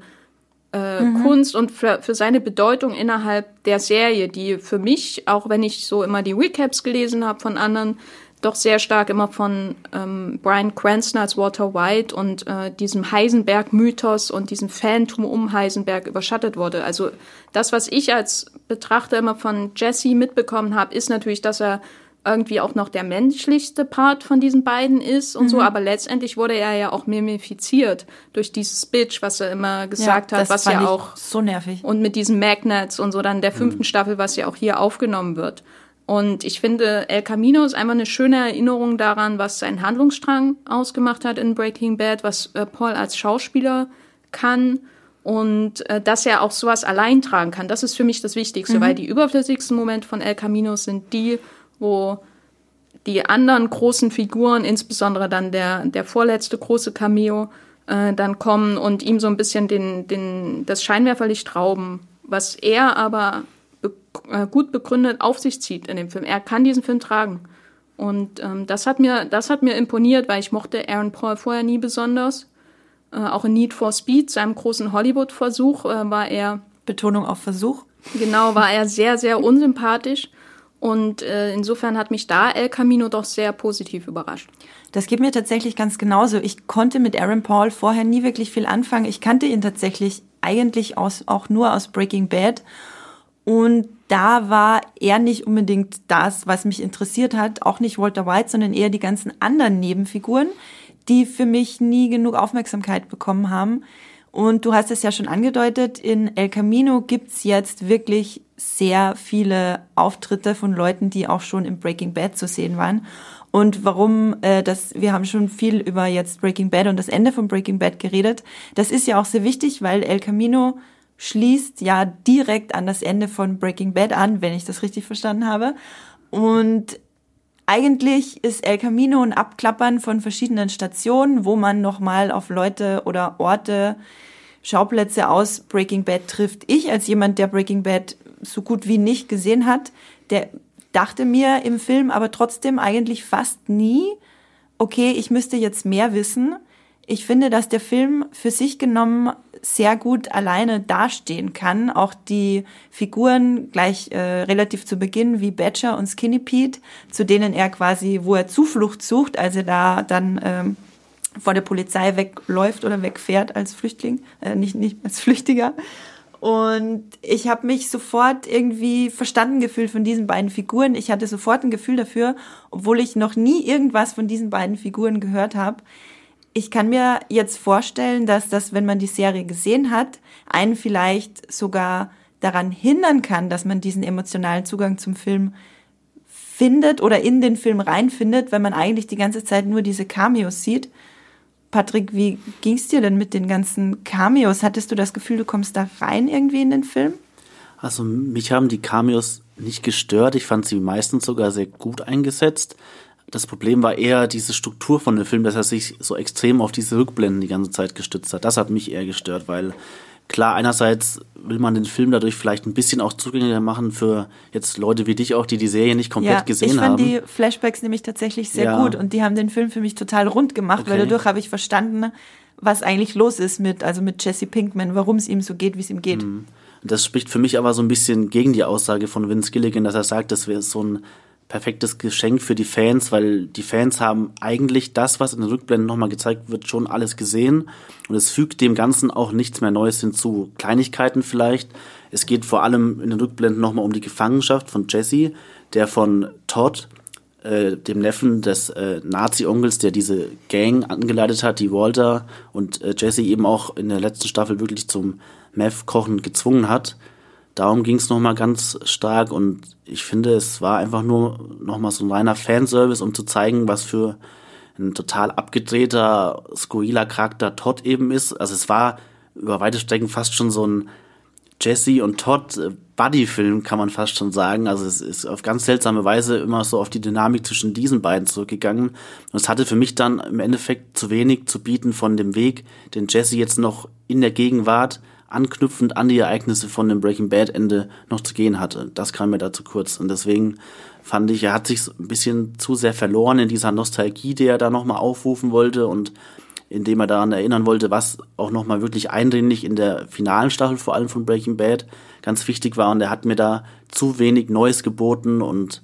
äh, mhm. Kunst und für, für seine Bedeutung innerhalb der Serie, die für mich, auch wenn ich so immer die Recaps gelesen habe von anderen, doch sehr stark immer von ähm, Brian Cranston als Walter White und äh, diesem Heisenberg-Mythos und diesem Phantom um Heisenberg überschattet wurde. Also das, was ich als Betrachter immer von Jesse mitbekommen habe, ist natürlich, dass er irgendwie auch noch der menschlichste Part von diesen beiden ist und mhm. so, aber letztendlich wurde er ja auch mimifiziert durch dieses Bitch, was er immer gesagt ja, hat, was ja auch so nervig. Und mit diesen Magnets und so dann der fünften mhm. Staffel, was ja auch hier aufgenommen wird. Und ich finde, El Camino ist einfach eine schöne Erinnerung daran, was sein Handlungsstrang ausgemacht hat in Breaking Bad, was äh, Paul als Schauspieler kann und äh, dass er auch sowas allein tragen kann. Das ist für mich das Wichtigste, mhm. weil die überflüssigsten Momente von El Camino sind die, wo die anderen großen Figuren, insbesondere dann der, der vorletzte große Cameo, äh, dann kommen und ihm so ein bisschen den, den, das Scheinwerferlicht rauben, was er aber be äh, gut begründet auf sich zieht in dem Film. Er kann diesen Film tragen. Und ähm, das, hat mir, das hat mir imponiert, weil ich mochte Aaron Paul vorher nie besonders. Äh, auch in Need for Speed, seinem großen Hollywood-Versuch, äh, war er. Betonung auf Versuch. Genau, war er sehr, sehr unsympathisch. Und äh, insofern hat mich da El Camino doch sehr positiv überrascht. Das geht mir tatsächlich ganz genauso. Ich konnte mit Aaron Paul vorher nie wirklich viel anfangen. Ich kannte ihn tatsächlich eigentlich aus, auch nur aus Breaking Bad. Und da war er nicht unbedingt das, was mich interessiert hat. Auch nicht Walter White, sondern eher die ganzen anderen Nebenfiguren, die für mich nie genug Aufmerksamkeit bekommen haben. Und du hast es ja schon angedeutet, in El Camino gibt's jetzt wirklich sehr viele Auftritte von Leuten, die auch schon im Breaking Bad zu sehen waren. Und warum äh, das, wir haben schon viel über jetzt Breaking Bad und das Ende von Breaking Bad geredet. Das ist ja auch sehr wichtig, weil El Camino schließt ja direkt an das Ende von Breaking Bad an, wenn ich das richtig verstanden habe. Und eigentlich ist El Camino ein Abklappern von verschiedenen Stationen, wo man nochmal auf Leute oder Orte, Schauplätze aus Breaking Bad trifft. Ich als jemand, der Breaking Bad so gut wie nicht gesehen hat, der dachte mir im Film aber trotzdem eigentlich fast nie, okay, ich müsste jetzt mehr wissen. Ich finde, dass der Film für sich genommen sehr gut alleine dastehen kann. Auch die Figuren gleich äh, relativ zu Beginn wie Badger und Skinny Pete, zu denen er quasi, wo er Zuflucht sucht, als er da dann ähm, vor der Polizei wegläuft oder wegfährt als Flüchtling, äh, nicht, nicht als Flüchtiger. Und ich habe mich sofort irgendwie verstanden gefühlt von diesen beiden Figuren. Ich hatte sofort ein Gefühl dafür, obwohl ich noch nie irgendwas von diesen beiden Figuren gehört habe. Ich kann mir jetzt vorstellen, dass das, wenn man die Serie gesehen hat, einen vielleicht sogar daran hindern kann, dass man diesen emotionalen Zugang zum Film findet oder in den Film reinfindet, wenn man eigentlich die ganze Zeit nur diese Cameos sieht. Patrick, wie ging es dir denn mit den ganzen Cameos? Hattest du das Gefühl, du kommst da rein irgendwie in den Film? Also mich haben die Cameos nicht gestört. Ich fand sie meistens sogar sehr gut eingesetzt. Das Problem war eher diese Struktur von dem Film, dass er sich so extrem auf diese Rückblenden die ganze Zeit gestützt hat. Das hat mich eher gestört, weil klar, einerseits will man den Film dadurch vielleicht ein bisschen auch zugänglicher machen für jetzt Leute wie dich auch, die die Serie nicht komplett ja, gesehen haben. Ich fand die Flashbacks nämlich tatsächlich sehr ja. gut und die haben den Film für mich total rund gemacht, okay. weil dadurch habe ich verstanden, was eigentlich los ist mit, also mit Jesse Pinkman, warum es ihm so geht, wie es ihm geht. Mhm. Das spricht für mich aber so ein bisschen gegen die Aussage von Vince Gilligan, dass er sagt, das wäre so ein perfektes Geschenk für die Fans, weil die Fans haben eigentlich das, was in den Rückblenden nochmal gezeigt wird, schon alles gesehen. Und es fügt dem Ganzen auch nichts mehr Neues hinzu. Kleinigkeiten vielleicht. Es geht vor allem in den Rückblenden nochmal um die Gefangenschaft von Jesse, der von Todd, äh, dem Neffen des äh, Nazi-Onkels, der diese Gang angeleitet hat, die Walter und äh, Jesse eben auch in der letzten Staffel wirklich zum Meth-Kochen gezwungen hat darum ging es nochmal ganz stark und ich finde, es war einfach nur nochmal so ein reiner Fanservice, um zu zeigen, was für ein total abgedrehter, skurriler Charakter Todd eben ist. Also es war über weite Strecken fast schon so ein Jesse und Todd äh, Buddy-Film, kann man fast schon sagen. Also es ist auf ganz seltsame Weise immer so auf die Dynamik zwischen diesen beiden zurückgegangen. Und es hatte für mich dann im Endeffekt zu wenig zu bieten von dem Weg, den Jesse jetzt noch in der Gegenwart anknüpfend an die Ereignisse von dem Breaking Bad Ende noch zu gehen hatte. Das kam mir da zu kurz. Und deswegen fand ich, er hat sich ein bisschen zu sehr verloren in dieser Nostalgie, die er da nochmal aufrufen wollte und indem er daran erinnern wollte, was auch nochmal wirklich eindringlich in der finalen Staffel vor allem von Breaking Bad ganz wichtig war. Und er hat mir da zu wenig Neues geboten und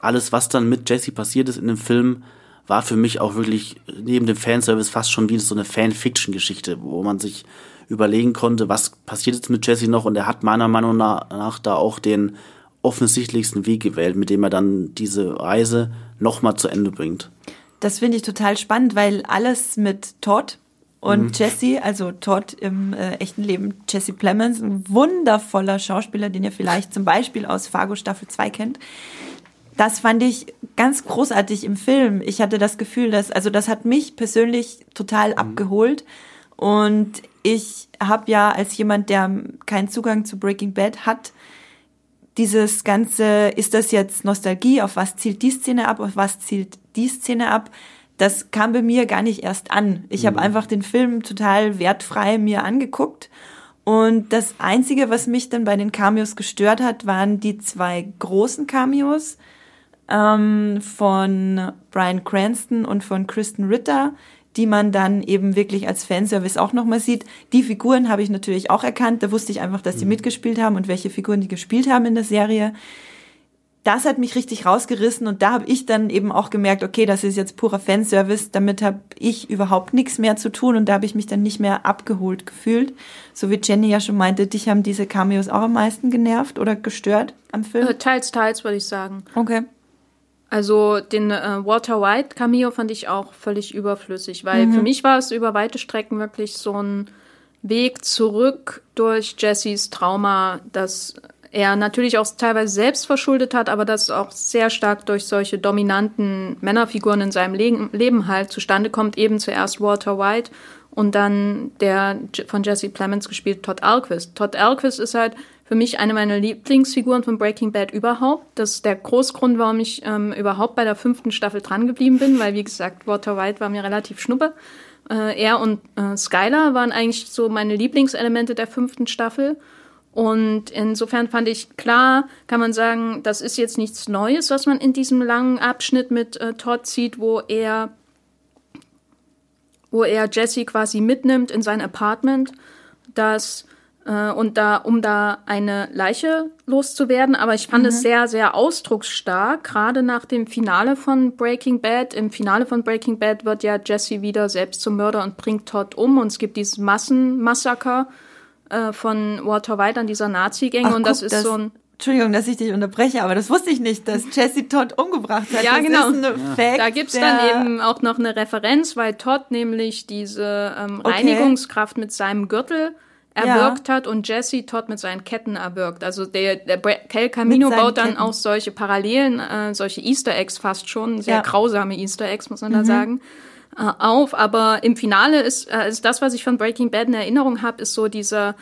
alles, was dann mit Jesse passiert ist in dem Film, war für mich auch wirklich neben dem Fanservice fast schon wie so eine Fan-Fiction-Geschichte, wo man sich überlegen konnte, was passiert jetzt mit Jesse noch. Und er hat meiner Meinung nach da auch den offensichtlichsten Weg gewählt, mit dem er dann diese Reise nochmal zu Ende bringt. Das finde ich total spannend, weil alles mit Todd und mhm. Jesse, also Todd im äh, echten Leben, Jesse Plemons, ein wundervoller Schauspieler, den ihr vielleicht zum Beispiel aus Fargo Staffel 2 kennt. Das fand ich ganz großartig im Film. Ich hatte das Gefühl, dass, also das hat mich persönlich total mhm. abgeholt. Und ich habe ja als jemand, der keinen Zugang zu Breaking Bad hat, dieses ganze, ist das jetzt Nostalgie, auf was zielt die Szene ab, auf was zielt die Szene ab, das kam bei mir gar nicht erst an. Ich mhm. habe einfach den Film total wertfrei mir angeguckt. Und das Einzige, was mich dann bei den Cameos gestört hat, waren die zwei großen Cameos ähm, von Brian Cranston und von Kristen Ritter, die man dann eben wirklich als Fanservice auch nochmal sieht. Die Figuren habe ich natürlich auch erkannt. Da wusste ich einfach, dass die mhm. mitgespielt haben und welche Figuren die gespielt haben in der Serie. Das hat mich richtig rausgerissen und da habe ich dann eben auch gemerkt, okay, das ist jetzt purer Fanservice, damit habe ich überhaupt nichts mehr zu tun und da habe ich mich dann nicht mehr abgeholt gefühlt. So wie Jenny ja schon meinte, dich haben diese Cameos auch am meisten genervt oder gestört am Film? Äh, teils, teils, würde ich sagen. Okay. Also den äh, Walter White Cameo fand ich auch völlig überflüssig, weil mhm. für mich war es über weite Strecken wirklich so ein Weg zurück durch Jessys Trauma, das er natürlich auch teilweise selbst verschuldet hat, aber das auch sehr stark durch solche dominanten Männerfiguren in seinem Le Leben halt zustande kommt. Eben zuerst Walter White und dann der von Jesse Plemons gespielt Todd Alquist. Todd Alquist ist halt für mich eine meiner Lieblingsfiguren von Breaking Bad überhaupt. Das ist der Großgrund, warum ich ähm, überhaupt bei der fünften Staffel dran geblieben bin, weil wie gesagt, Walter White war mir relativ schnuppe. Äh, er und äh, Skylar waren eigentlich so meine Lieblingselemente der fünften Staffel. Und insofern fand ich klar, kann man sagen, das ist jetzt nichts Neues, was man in diesem langen Abschnitt mit äh, Todd sieht, wo er, wo er Jesse quasi mitnimmt in sein Apartment, dass äh, und da, um da eine Leiche loszuwerden. Aber ich fand mhm. es sehr, sehr ausdrucksstark, gerade nach dem Finale von Breaking Bad. Im Finale von Breaking Bad wird ja Jesse wieder selbst zum Mörder und bringt Todd um und es gibt dieses Massenmassaker äh, von Walter White an dieser Nazi-Gang und das ist das so ein Entschuldigung, dass ich dich unterbreche, aber das wusste ich nicht, dass Jesse Todd umgebracht hat. Ja, das genau. Ja. da gibt's dann eben auch noch eine Referenz, weil Todd nämlich diese ähm, okay. Reinigungskraft mit seinem Gürtel erwürgt ja. hat und Jesse Todd mit seinen Ketten erwürgt. Also der, der Kel Camino baut dann Ketten. auch solche Parallelen, äh, solche Easter Eggs fast schon, sehr ja. grausame Easter Eggs, muss man mhm. da sagen, äh, auf. Aber im Finale ist, äh, ist das, was ich von Breaking Bad in Erinnerung habe, ist so dieser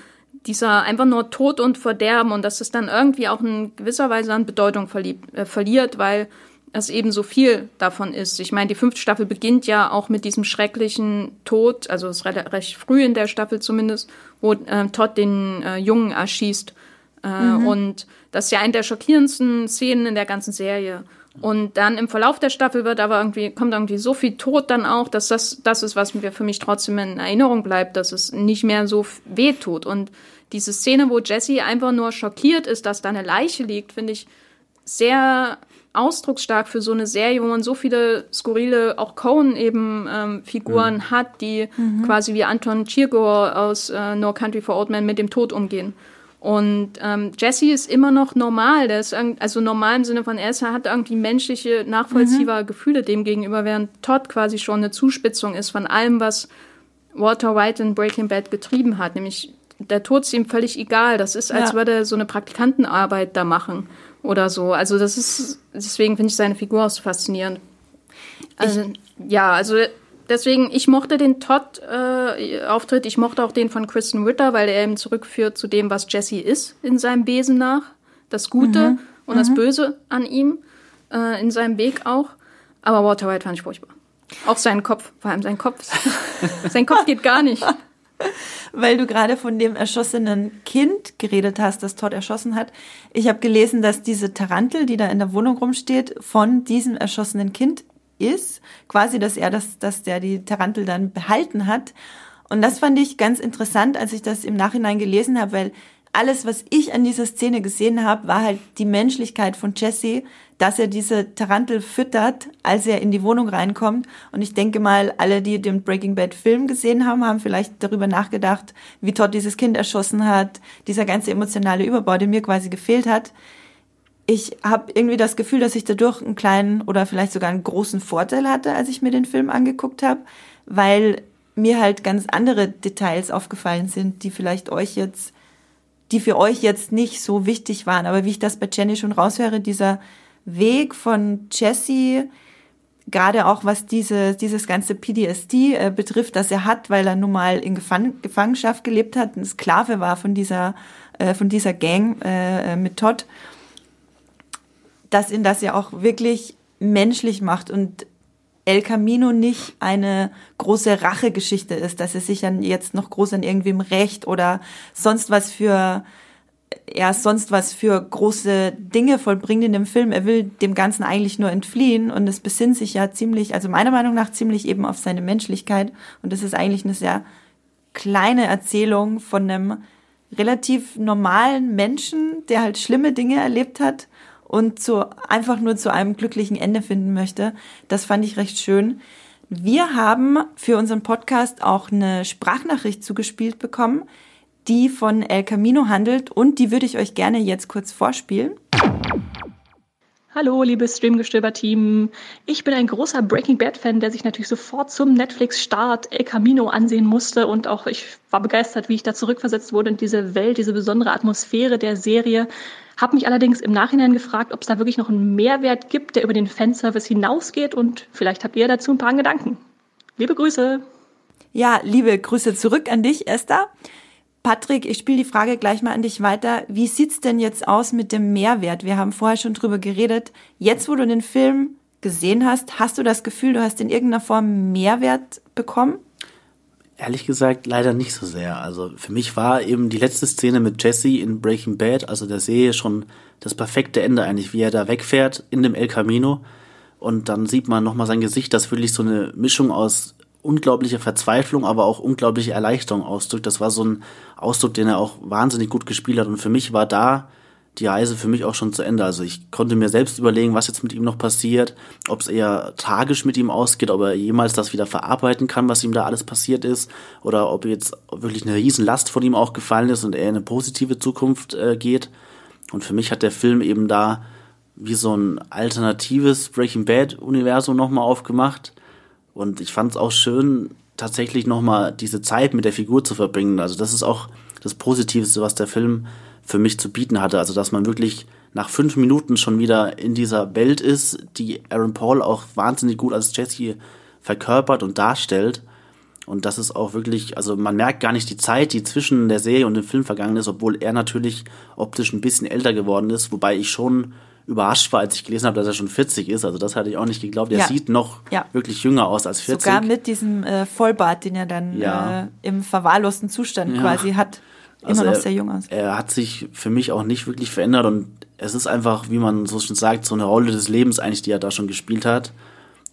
dieser einfach nur Tod und Verderben und dass es dann irgendwie auch in gewisser Weise an Bedeutung verlieb, äh, verliert, weil es eben so viel davon ist. Ich meine, die fünfte Staffel beginnt ja auch mit diesem schrecklichen Tod, also es ist recht früh in der Staffel zumindest, wo äh, Todd den äh, Jungen erschießt. Äh, mhm. Und das ist ja eine der schockierendsten Szenen in der ganzen Serie. Und dann im Verlauf der Staffel wird aber irgendwie, kommt irgendwie so viel Tod dann auch, dass das das ist, was mir für mich trotzdem in Erinnerung bleibt, dass es nicht mehr so weh tut. Und diese Szene, wo Jesse einfach nur schockiert ist, dass da eine Leiche liegt, finde ich sehr ausdrucksstark für so eine Serie, wo man so viele skurrile, auch Cohen eben ähm, Figuren mhm. hat, die mhm. quasi wie Anton Chigurh aus äh, No Country for Old Men mit dem Tod umgehen. Und ähm, Jesse ist immer noch normal, der ist also normal im Sinne von, er hat irgendwie menschliche, nachvollziehbare mhm. Gefühle dem gegenüber, während Todd quasi schon eine Zuspitzung ist von allem, was Walter White in Breaking Bad getrieben hat. Nämlich der Tod ist ihm völlig egal. Das ist, als ja. würde er so eine Praktikantenarbeit da machen oder so. Also das ist, deswegen finde ich seine Figur auch so faszinierend. Also, ja, also deswegen, ich mochte den Todd-Auftritt, äh, ich mochte auch den von Kristen Ritter, weil er eben zurückführt zu dem, was Jesse ist in seinem Wesen nach. Das Gute mhm. und mhm. das Böse an ihm, äh, in seinem Weg auch. Aber Walter White fand ich furchtbar. Auch sein Kopf, vor allem sein Kopf. sein Kopf geht gar nicht. Weil du gerade von dem erschossenen Kind geredet hast, das Todd erschossen hat. Ich habe gelesen, dass diese Tarantel, die da in der Wohnung rumsteht, von diesem erschossenen Kind ist. Quasi, dass er das, dass der die Tarantel dann behalten hat. Und das fand ich ganz interessant, als ich das im Nachhinein gelesen habe, weil alles, was ich an dieser Szene gesehen habe, war halt die Menschlichkeit von Jesse, dass er diese Tarantel füttert, als er in die Wohnung reinkommt. Und ich denke mal, alle, die den Breaking Bad Film gesehen haben, haben vielleicht darüber nachgedacht, wie Todd dieses Kind erschossen hat, dieser ganze emotionale Überbau, der mir quasi gefehlt hat. Ich habe irgendwie das Gefühl, dass ich dadurch einen kleinen oder vielleicht sogar einen großen Vorteil hatte, als ich mir den Film angeguckt habe, weil mir halt ganz andere Details aufgefallen sind, die vielleicht euch jetzt, die für euch jetzt nicht so wichtig waren. Aber wie ich das bei Jenny schon raushöre, dieser Weg von Jesse, gerade auch was diese, dieses ganze PTSD äh, betrifft, das er hat, weil er nun mal in Gefang Gefangenschaft gelebt hat, ein Sklave war von dieser, äh, von dieser Gang äh, äh, mit Todd, dass ihn das ja auch wirklich menschlich macht und El Camino nicht eine große Rachegeschichte ist, dass er sich dann jetzt noch groß an irgendwem recht oder sonst was für er sonst was für große Dinge vollbringt in dem Film. Er will dem Ganzen eigentlich nur entfliehen und es besinnt sich ja ziemlich, also meiner Meinung nach ziemlich eben auf seine Menschlichkeit. Und das ist eigentlich eine sehr kleine Erzählung von einem relativ normalen Menschen, der halt schlimme Dinge erlebt hat und zu, einfach nur zu einem glücklichen Ende finden möchte. Das fand ich recht schön. Wir haben für unseren Podcast auch eine Sprachnachricht zugespielt bekommen die von El Camino handelt und die würde ich euch gerne jetzt kurz vorspielen. Hallo, liebes Streamgestöber-Team. Ich bin ein großer Breaking Bad-Fan, der sich natürlich sofort zum Netflix-Start El Camino ansehen musste und auch ich war begeistert, wie ich da zurückversetzt wurde in diese Welt, diese besondere Atmosphäre der Serie. Hab mich allerdings im Nachhinein gefragt, ob es da wirklich noch einen Mehrwert gibt, der über den Fanservice hinausgeht und vielleicht habt ihr dazu ein paar Gedanken. Liebe Grüße. Ja, liebe Grüße zurück an dich, Esther. Patrick, ich spiele die Frage gleich mal an dich weiter. Wie sieht's denn jetzt aus mit dem Mehrwert? Wir haben vorher schon drüber geredet. Jetzt, wo du den Film gesehen hast, hast du das Gefühl, du hast in irgendeiner Form Mehrwert bekommen? Ehrlich gesagt, leider nicht so sehr. Also für mich war eben die letzte Szene mit Jesse in Breaking Bad, also der Serie schon das perfekte Ende eigentlich, wie er da wegfährt in dem El Camino und dann sieht man nochmal sein Gesicht, das wirklich so eine Mischung aus unglaubliche Verzweiflung, aber auch unglaubliche Erleichterung ausdrückt. Das war so ein Ausdruck, den er auch wahnsinnig gut gespielt hat. Und für mich war da die Reise für mich auch schon zu Ende. Also ich konnte mir selbst überlegen, was jetzt mit ihm noch passiert, ob es eher tragisch mit ihm ausgeht, ob er jemals das wieder verarbeiten kann, was ihm da alles passiert ist, oder ob jetzt wirklich eine Riesenlast von ihm auch gefallen ist und er in eine positive Zukunft äh, geht. Und für mich hat der Film eben da wie so ein alternatives Breaking Bad Universum nochmal aufgemacht und ich fand es auch schön, tatsächlich nochmal diese Zeit mit der Figur zu verbringen. Also das ist auch das Positivste, was der Film für mich zu bieten hatte. Also dass man wirklich nach fünf Minuten schon wieder in dieser Welt ist, die Aaron Paul auch wahnsinnig gut als Jesse verkörpert und darstellt. Und das ist auch wirklich, also man merkt gar nicht die Zeit, die zwischen der Serie und dem Film vergangen ist, obwohl er natürlich optisch ein bisschen älter geworden ist, wobei ich schon überrascht war, als ich gelesen habe, dass er schon 40 ist. Also das hatte ich auch nicht geglaubt. Er ja. sieht noch ja. wirklich jünger aus als 40. Sogar mit diesem äh, Vollbart, den er dann ja. äh, im verwahrlosten Zustand quasi hat. Immer also noch er, sehr jung aus. Er hat sich für mich auch nicht wirklich verändert und es ist einfach, wie man so schon sagt, so eine Rolle des Lebens eigentlich, die er da schon gespielt hat.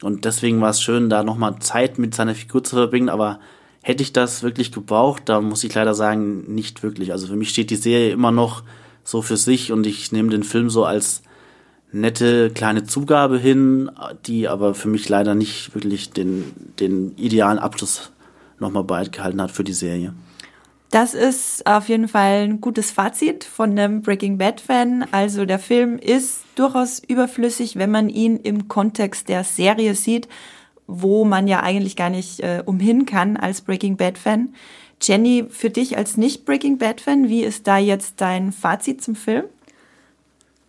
Und deswegen war es schön, da nochmal Zeit mit seiner Figur zu verbringen, aber hätte ich das wirklich gebraucht, da muss ich leider sagen, nicht wirklich. Also für mich steht die Serie immer noch so für sich und ich nehme den Film so als nette kleine Zugabe hin, die aber für mich leider nicht wirklich den, den idealen Abschluss nochmal behalten hat für die Serie. Das ist auf jeden Fall ein gutes Fazit von einem Breaking Bad-Fan. Also der Film ist durchaus überflüssig, wenn man ihn im Kontext der Serie sieht, wo man ja eigentlich gar nicht äh, umhin kann als Breaking Bad-Fan. Jenny, für dich als Nicht-Breaking Bad-Fan, wie ist da jetzt dein Fazit zum Film?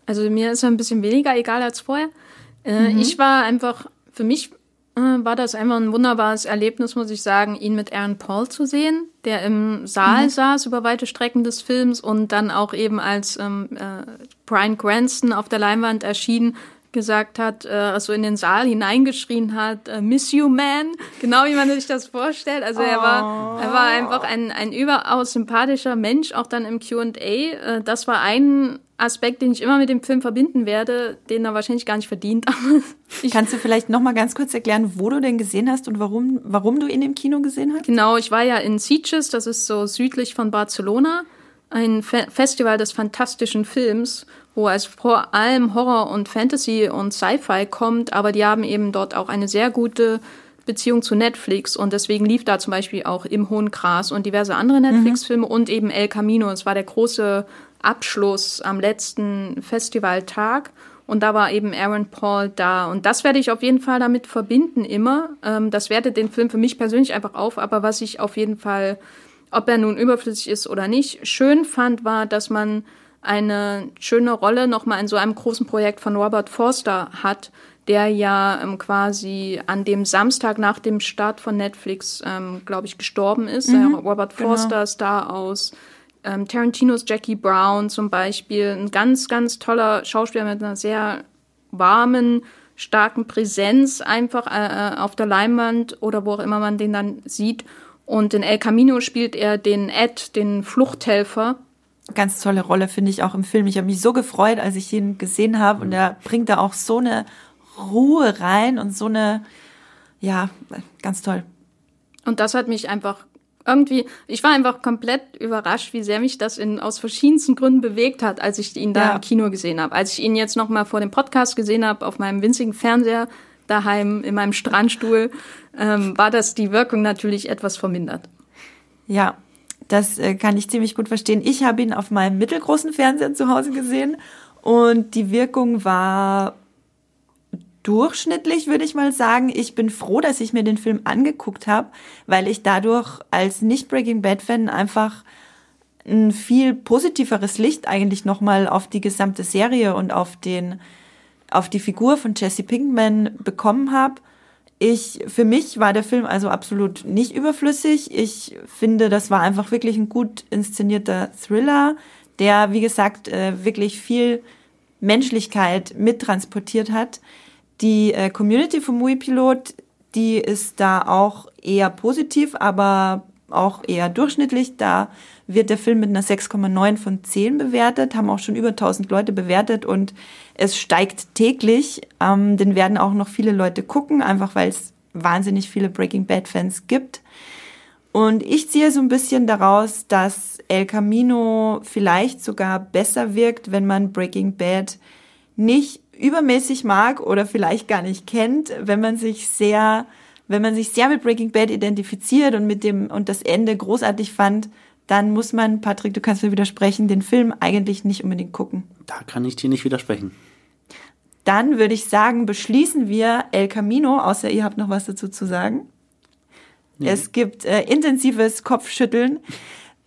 Also mir ist er ein bisschen weniger egal als vorher. Äh, mhm. Ich war einfach, für mich war das einfach ein wunderbares Erlebnis, muss ich sagen, ihn mit Aaron Paul zu sehen, der im Saal mhm. saß über weite Strecken des Films und dann auch eben als ähm, äh, Brian Cranston auf der Leinwand erschien, gesagt hat, äh, also in den Saal hineingeschrien hat, äh, Miss You Man, genau wie man sich das vorstellt. Also er war, er war einfach ein, ein überaus sympathischer Mensch, auch dann im Q&A. Äh, das war ein Aspekt, den ich immer mit dem Film verbinden werde, den er wahrscheinlich gar nicht verdient. Kannst du vielleicht noch mal ganz kurz erklären, wo du den gesehen hast und warum, warum du ihn im Kino gesehen hast? Genau, ich war ja in Sitges, das ist so südlich von Barcelona, ein Fe Festival des fantastischen Films, wo es vor allem Horror und Fantasy und Sci-Fi kommt, aber die haben eben dort auch eine sehr gute Beziehung zu Netflix und deswegen lief da zum Beispiel auch Im Hohen Gras und diverse andere mhm. Netflix-Filme mhm. und eben El Camino. Es war der große Abschluss am letzten Festivaltag. Und da war eben Aaron Paul da. Und das werde ich auf jeden Fall damit verbinden immer. Ähm, das wertet den Film für mich persönlich einfach auf. Aber was ich auf jeden Fall, ob er nun überflüssig ist oder nicht, schön fand, war, dass man eine schöne Rolle nochmal in so einem großen Projekt von Robert Forster hat, der ja ähm, quasi an dem Samstag nach dem Start von Netflix, ähm, glaube ich, gestorben ist. Mhm, Robert genau. Forster, genau. Star aus ähm, Tarantinos Jackie Brown zum Beispiel, ein ganz, ganz toller Schauspieler mit einer sehr warmen, starken Präsenz einfach äh, äh, auf der Leinwand oder wo auch immer man den dann sieht. Und in El Camino spielt er den Ed, den Fluchthelfer. Ganz tolle Rolle, finde ich auch im Film. Ich habe mich so gefreut, als ich ihn gesehen habe. Und er bringt da auch so eine Ruhe rein und so eine, ja, ganz toll. Und das hat mich einfach irgendwie, ich war einfach komplett überrascht, wie sehr mich das in, aus verschiedensten Gründen bewegt hat, als ich ihn da ja. im Kino gesehen habe. Als ich ihn jetzt nochmal vor dem Podcast gesehen habe, auf meinem winzigen Fernseher daheim in meinem Strandstuhl, ähm, war das die Wirkung natürlich etwas vermindert. Ja, das äh, kann ich ziemlich gut verstehen. Ich habe ihn auf meinem mittelgroßen Fernseher zu Hause gesehen und die Wirkung war durchschnittlich, würde ich mal sagen. Ich bin froh, dass ich mir den Film angeguckt habe, weil ich dadurch als Nicht-Breaking Bad-Fan einfach ein viel positiveres Licht eigentlich nochmal auf die gesamte Serie und auf den, auf die Figur von Jesse Pinkman bekommen habe. Ich, für mich war der Film also absolut nicht überflüssig. Ich finde, das war einfach wirklich ein gut inszenierter Thriller, der, wie gesagt, äh, wirklich viel Menschlichkeit mittransportiert hat. Die äh, Community Mui Pilot, die ist da auch eher positiv, aber auch eher durchschnittlich. Da wird der Film mit einer 6,9 von 10 bewertet, haben auch schon über 1000 Leute bewertet und es steigt täglich. Ähm, den werden auch noch viele Leute gucken, einfach weil es wahnsinnig viele Breaking Bad Fans gibt. Und ich ziehe so ein bisschen daraus, dass El Camino vielleicht sogar besser wirkt, wenn man Breaking Bad nicht übermäßig mag oder vielleicht gar nicht kennt, wenn man sich sehr, wenn man sich sehr mit Breaking Bad identifiziert und mit dem und das Ende großartig fand, dann muss man, Patrick, du kannst mir widersprechen, den Film eigentlich nicht unbedingt gucken. Da kann ich dir nicht widersprechen. Dann würde ich sagen, beschließen wir El Camino, außer ihr habt noch was dazu zu sagen. Nee. Es gibt äh, intensives Kopfschütteln.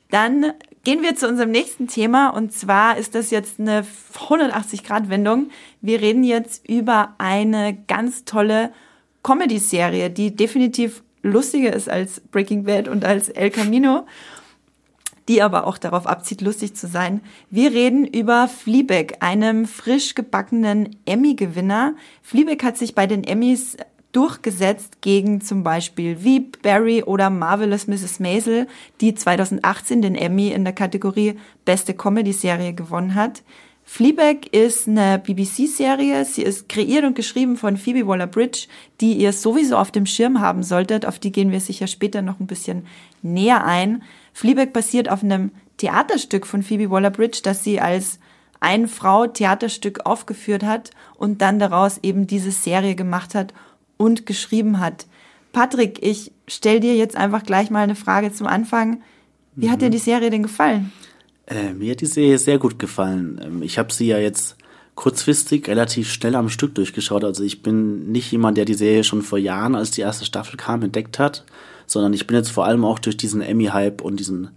Dann Gehen wir zu unserem nächsten Thema und zwar ist das jetzt eine 180-Grad-Wendung. Wir reden jetzt über eine ganz tolle Comedy-Serie, die definitiv lustiger ist als Breaking Bad und als El Camino, die aber auch darauf abzieht, lustig zu sein. Wir reden über Fleabag, einem frisch gebackenen Emmy-Gewinner. Fleabag hat sich bei den Emmys durchgesetzt gegen zum Beispiel Veep, Barry oder Marvelous Mrs. Maisel, die 2018 den Emmy in der Kategorie Beste Comedy-Serie gewonnen hat. Fleabag ist eine BBC-Serie. Sie ist kreiert und geschrieben von Phoebe Waller-Bridge, die ihr sowieso auf dem Schirm haben solltet. Auf die gehen wir sicher später noch ein bisschen näher ein. Fleabag basiert auf einem Theaterstück von Phoebe Waller-Bridge, das sie als ein Frau Theaterstück aufgeführt hat und dann daraus eben diese Serie gemacht hat und geschrieben hat. Patrick, ich stell dir jetzt einfach gleich mal eine Frage zum Anfang. Wie hat dir mhm. die Serie denn gefallen? Äh, mir hat die Serie sehr gut gefallen. Ähm, ich habe sie ja jetzt kurzfristig relativ schnell am Stück durchgeschaut. Also ich bin nicht jemand, der die Serie schon vor Jahren, als die erste Staffel kam, entdeckt hat, sondern ich bin jetzt vor allem auch durch diesen Emmy-Hype und diesen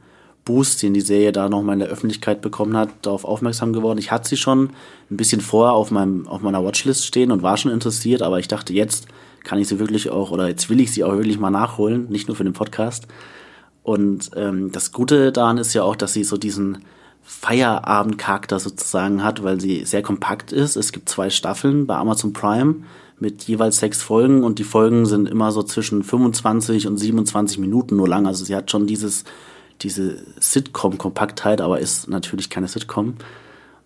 Boost, den die Serie da nochmal in der Öffentlichkeit bekommen hat, darauf aufmerksam geworden. Ich hatte sie schon ein bisschen vorher auf, meinem, auf meiner Watchlist stehen und war schon interessiert, aber ich dachte jetzt, kann ich sie wirklich auch, oder jetzt will ich sie auch wirklich mal nachholen, nicht nur für den Podcast. Und ähm, das Gute daran ist ja auch, dass sie so diesen Feierabendcharakter sozusagen hat, weil sie sehr kompakt ist. Es gibt zwei Staffeln bei Amazon Prime mit jeweils sechs Folgen und die Folgen sind immer so zwischen 25 und 27 Minuten nur lang. Also sie hat schon dieses, diese Sitcom-Kompaktheit, aber ist natürlich keine Sitcom.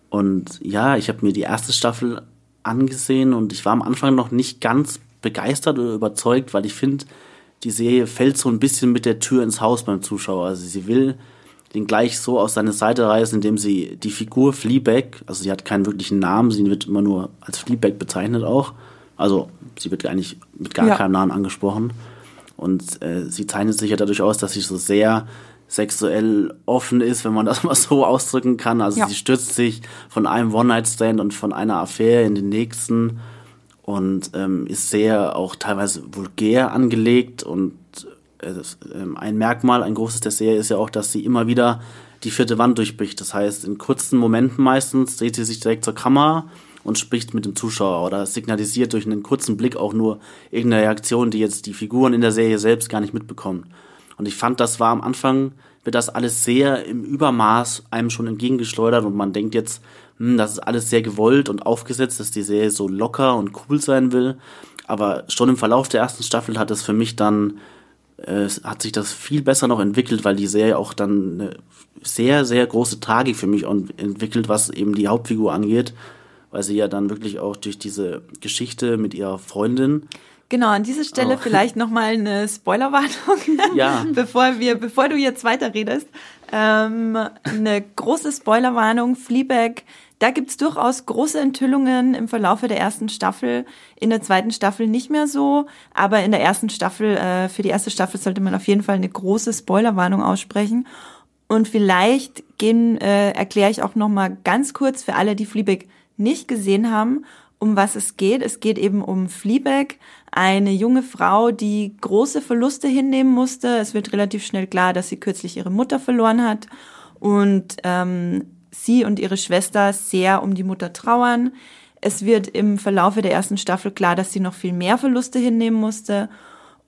Und ja, ich habe mir die erste Staffel angesehen und ich war am Anfang noch nicht ganz begeistert oder überzeugt, weil ich finde, die Serie fällt so ein bisschen mit der Tür ins Haus beim Zuschauer. Also sie will den gleich so aus seiner Seite reißen, indem sie die Figur Fleabag, also sie hat keinen wirklichen Namen, sie wird immer nur als Fleabag bezeichnet auch. Also sie wird eigentlich mit gar ja. keinem Namen angesprochen. Und äh, sie zeichnet sich ja dadurch aus, dass sie so sehr sexuell offen ist, wenn man das mal so ausdrücken kann. Also ja. sie stürzt sich von einem One-Night-Stand und von einer Affäre in den nächsten und ähm, ist sehr auch teilweise vulgär angelegt und äh, ähm, ein Merkmal, ein großes der Serie ist ja auch, dass sie immer wieder die vierte Wand durchbricht. Das heißt, in kurzen Momenten meistens dreht sie sich direkt zur Kamera und spricht mit dem Zuschauer oder signalisiert durch einen kurzen Blick auch nur irgendeine Reaktion, die jetzt die Figuren in der Serie selbst gar nicht mitbekommen. Und ich fand, das war am Anfang, wird das alles sehr im Übermaß einem schon entgegengeschleudert und man denkt jetzt, hm, das ist alles sehr gewollt und aufgesetzt, dass die Serie so locker und cool sein will. Aber schon im Verlauf der ersten Staffel hat es für mich dann, äh, hat sich das viel besser noch entwickelt, weil die Serie auch dann eine sehr, sehr große Tragik für mich entwickelt, was eben die Hauptfigur angeht, weil sie ja dann wirklich auch durch diese Geschichte mit ihrer Freundin Genau, an dieser Stelle oh. vielleicht nochmal eine Spoilerwarnung, ja. bevor wir, bevor du jetzt weiterredest. Ähm, eine große Spoilerwarnung, Fleabag, da gibt's durchaus große Enthüllungen im Verlaufe der ersten Staffel, in der zweiten Staffel nicht mehr so, aber in der ersten Staffel, äh, für die erste Staffel sollte man auf jeden Fall eine große Spoilerwarnung aussprechen. Und vielleicht gehen, äh, erkläre ich auch nochmal ganz kurz für alle, die Fleabag nicht gesehen haben, um was es geht. Es geht eben um Fleabag, eine junge Frau, die große Verluste hinnehmen musste. Es wird relativ schnell klar, dass sie kürzlich ihre Mutter verloren hat und ähm, sie und ihre Schwester sehr um die Mutter trauern. Es wird im Verlaufe der ersten Staffel klar, dass sie noch viel mehr Verluste hinnehmen musste.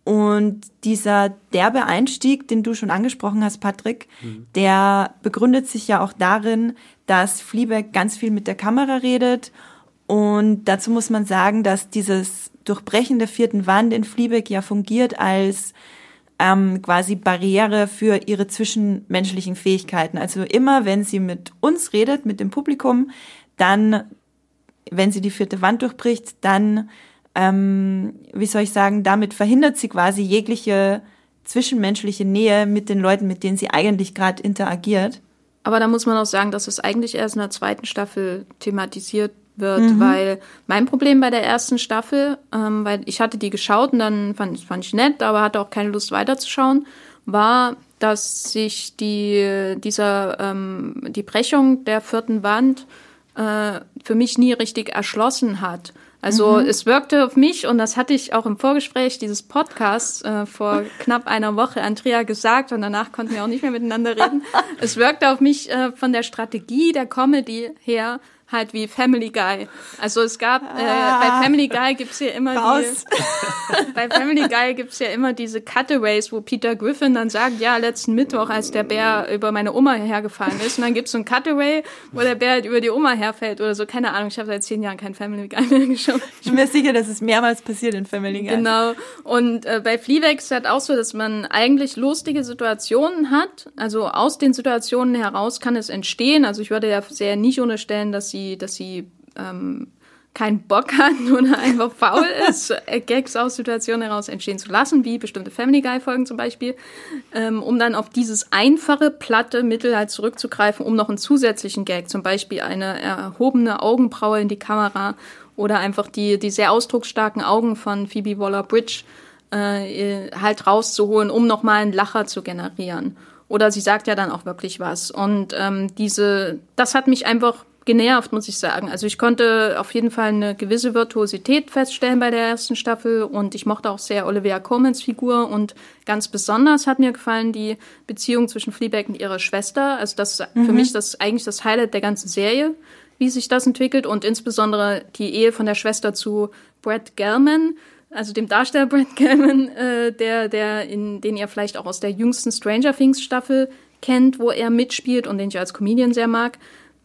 Und dieser derbe Einstieg, den du schon angesprochen hast, Patrick, mhm. der begründet sich ja auch darin, dass Fleabag ganz viel mit der Kamera redet und dazu muss man sagen, dass dieses Durchbrechen der vierten Wand in Fleabag ja fungiert als ähm, quasi Barriere für ihre zwischenmenschlichen Fähigkeiten. Also immer, wenn sie mit uns redet, mit dem Publikum, dann, wenn sie die vierte Wand durchbricht, dann, ähm, wie soll ich sagen, damit verhindert sie quasi jegliche zwischenmenschliche Nähe mit den Leuten, mit denen sie eigentlich gerade interagiert. Aber da muss man auch sagen, dass es eigentlich erst in der zweiten Staffel thematisiert wird, mhm. weil mein Problem bei der ersten Staffel, ähm, weil ich hatte die geschaut und dann fand, fand ich nett, aber hatte auch keine Lust weiterzuschauen, war, dass sich die, dieser, ähm, die Brechung der vierten Wand äh, für mich nie richtig erschlossen hat. Also mhm. es wirkte auf mich, und das hatte ich auch im Vorgespräch dieses Podcasts äh, vor knapp einer Woche Andrea gesagt, und danach konnten wir auch nicht mehr miteinander reden. es wirkte auf mich äh, von der Strategie der Comedy her halt wie Family Guy. Also es gab äh, ah, bei Family Guy gibt's ja immer raus. die bei Family Guy gibt's ja immer diese Cutaways, wo Peter Griffin dann sagt, ja, letzten Mittwoch, als der Bär über meine Oma hergefahren ist und dann gibt's so ein Cutaway, wo der Bär halt über die Oma herfällt oder so, keine Ahnung, ich habe seit zehn Jahren kein Family Guy mehr geschaut. Ich bin mir sicher, dass es mehrmals passiert in Family Guy. Genau. Und äh, bei Fleabag ist halt auch so, dass man eigentlich lustige Situationen hat, also aus den Situationen heraus kann es entstehen, also ich würde ja sehr nicht unterstellen, dass sie, dass sie ähm, keinen Bock hat oder einfach faul ist, äh, Gags aus Situationen heraus entstehen zu lassen, wie bestimmte Family Guy-Folgen zum Beispiel, ähm, um dann auf dieses einfache, platte Mittel halt zurückzugreifen, um noch einen zusätzlichen Gag, zum Beispiel eine erhobene Augenbraue in die Kamera oder einfach die, die sehr ausdrucksstarken Augen von Phoebe Waller-Bridge äh, halt rauszuholen, um nochmal einen Lacher zu generieren. Oder sie sagt ja dann auch wirklich was. Und ähm, diese, das hat mich einfach genervt, muss ich sagen. Also ich konnte auf jeden Fall eine gewisse Virtuosität feststellen bei der ersten Staffel und ich mochte auch sehr Olivia Colmans Figur und ganz besonders hat mir gefallen die Beziehung zwischen Fleabag und ihrer Schwester. Also das ist mhm. für mich das eigentlich das Highlight der ganzen Serie, wie sich das entwickelt und insbesondere die Ehe von der Schwester zu Brett Gelman, also dem Darsteller Brad Gelman, äh, der, der in, den ihr vielleicht auch aus der jüngsten Stranger Things Staffel kennt, wo er mitspielt und den ich als Comedian sehr mag.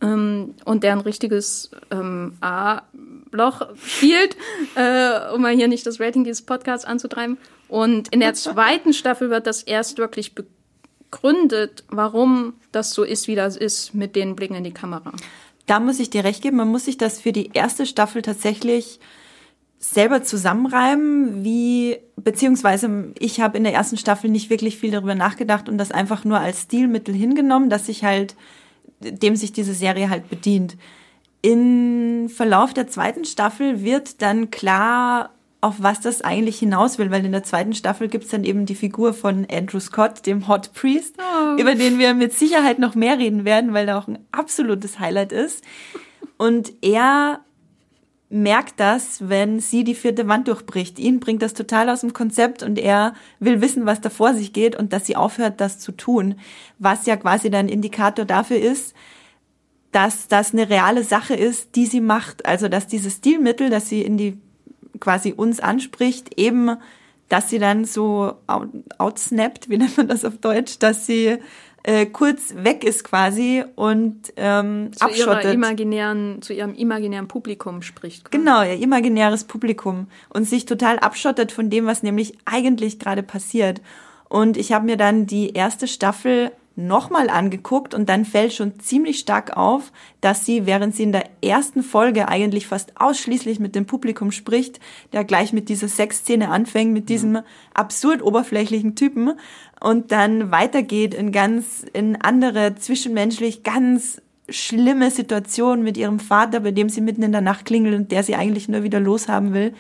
Ähm, und der ein richtiges ähm, A-Loch spielt, äh, um mal hier nicht das Rating dieses Podcasts anzutreiben. Und in der zweiten Staffel wird das erst wirklich begründet, warum das so ist, wie das ist, mit den Blicken in die Kamera. Da muss ich dir recht geben, man muss sich das für die erste Staffel tatsächlich selber zusammenreimen, wie, beziehungsweise ich habe in der ersten Staffel nicht wirklich viel darüber nachgedacht und das einfach nur als Stilmittel hingenommen, dass ich halt, dem sich diese Serie halt bedient. Im Verlauf der zweiten Staffel wird dann klar, auf was das eigentlich hinaus will, weil in der zweiten Staffel gibt's dann eben die Figur von Andrew Scott, dem Hot Priest, oh. über den wir mit Sicherheit noch mehr reden werden, weil er auch ein absolutes Highlight ist. Und er merkt das, wenn sie die vierte Wand durchbricht. Ihn bringt das total aus dem Konzept und er will wissen, was da vor sich geht und dass sie aufhört, das zu tun. Was ja quasi dann Indikator dafür ist, dass das eine reale Sache ist, die sie macht. Also, dass dieses Stilmittel, dass sie in die quasi uns anspricht, eben, dass sie dann so outsnappt, wie nennt man das auf Deutsch, dass sie äh, kurz weg ist quasi und ähm, zu abschottet. Ihrer imaginären, zu ihrem imaginären Publikum spricht. Quasi. Genau, ihr imaginäres Publikum und sich total abschottet von dem, was nämlich eigentlich gerade passiert. Und ich habe mir dann die erste Staffel nochmal angeguckt und dann fällt schon ziemlich stark auf, dass sie, während sie in der ersten Folge eigentlich fast ausschließlich mit dem Publikum spricht, der gleich mit dieser Sexszene anfängt, mit diesem absurd oberflächlichen Typen und dann weitergeht in ganz, in andere zwischenmenschlich ganz schlimme Situationen mit ihrem Vater, bei dem sie mitten in der Nacht klingelt und der sie eigentlich nur wieder loshaben will,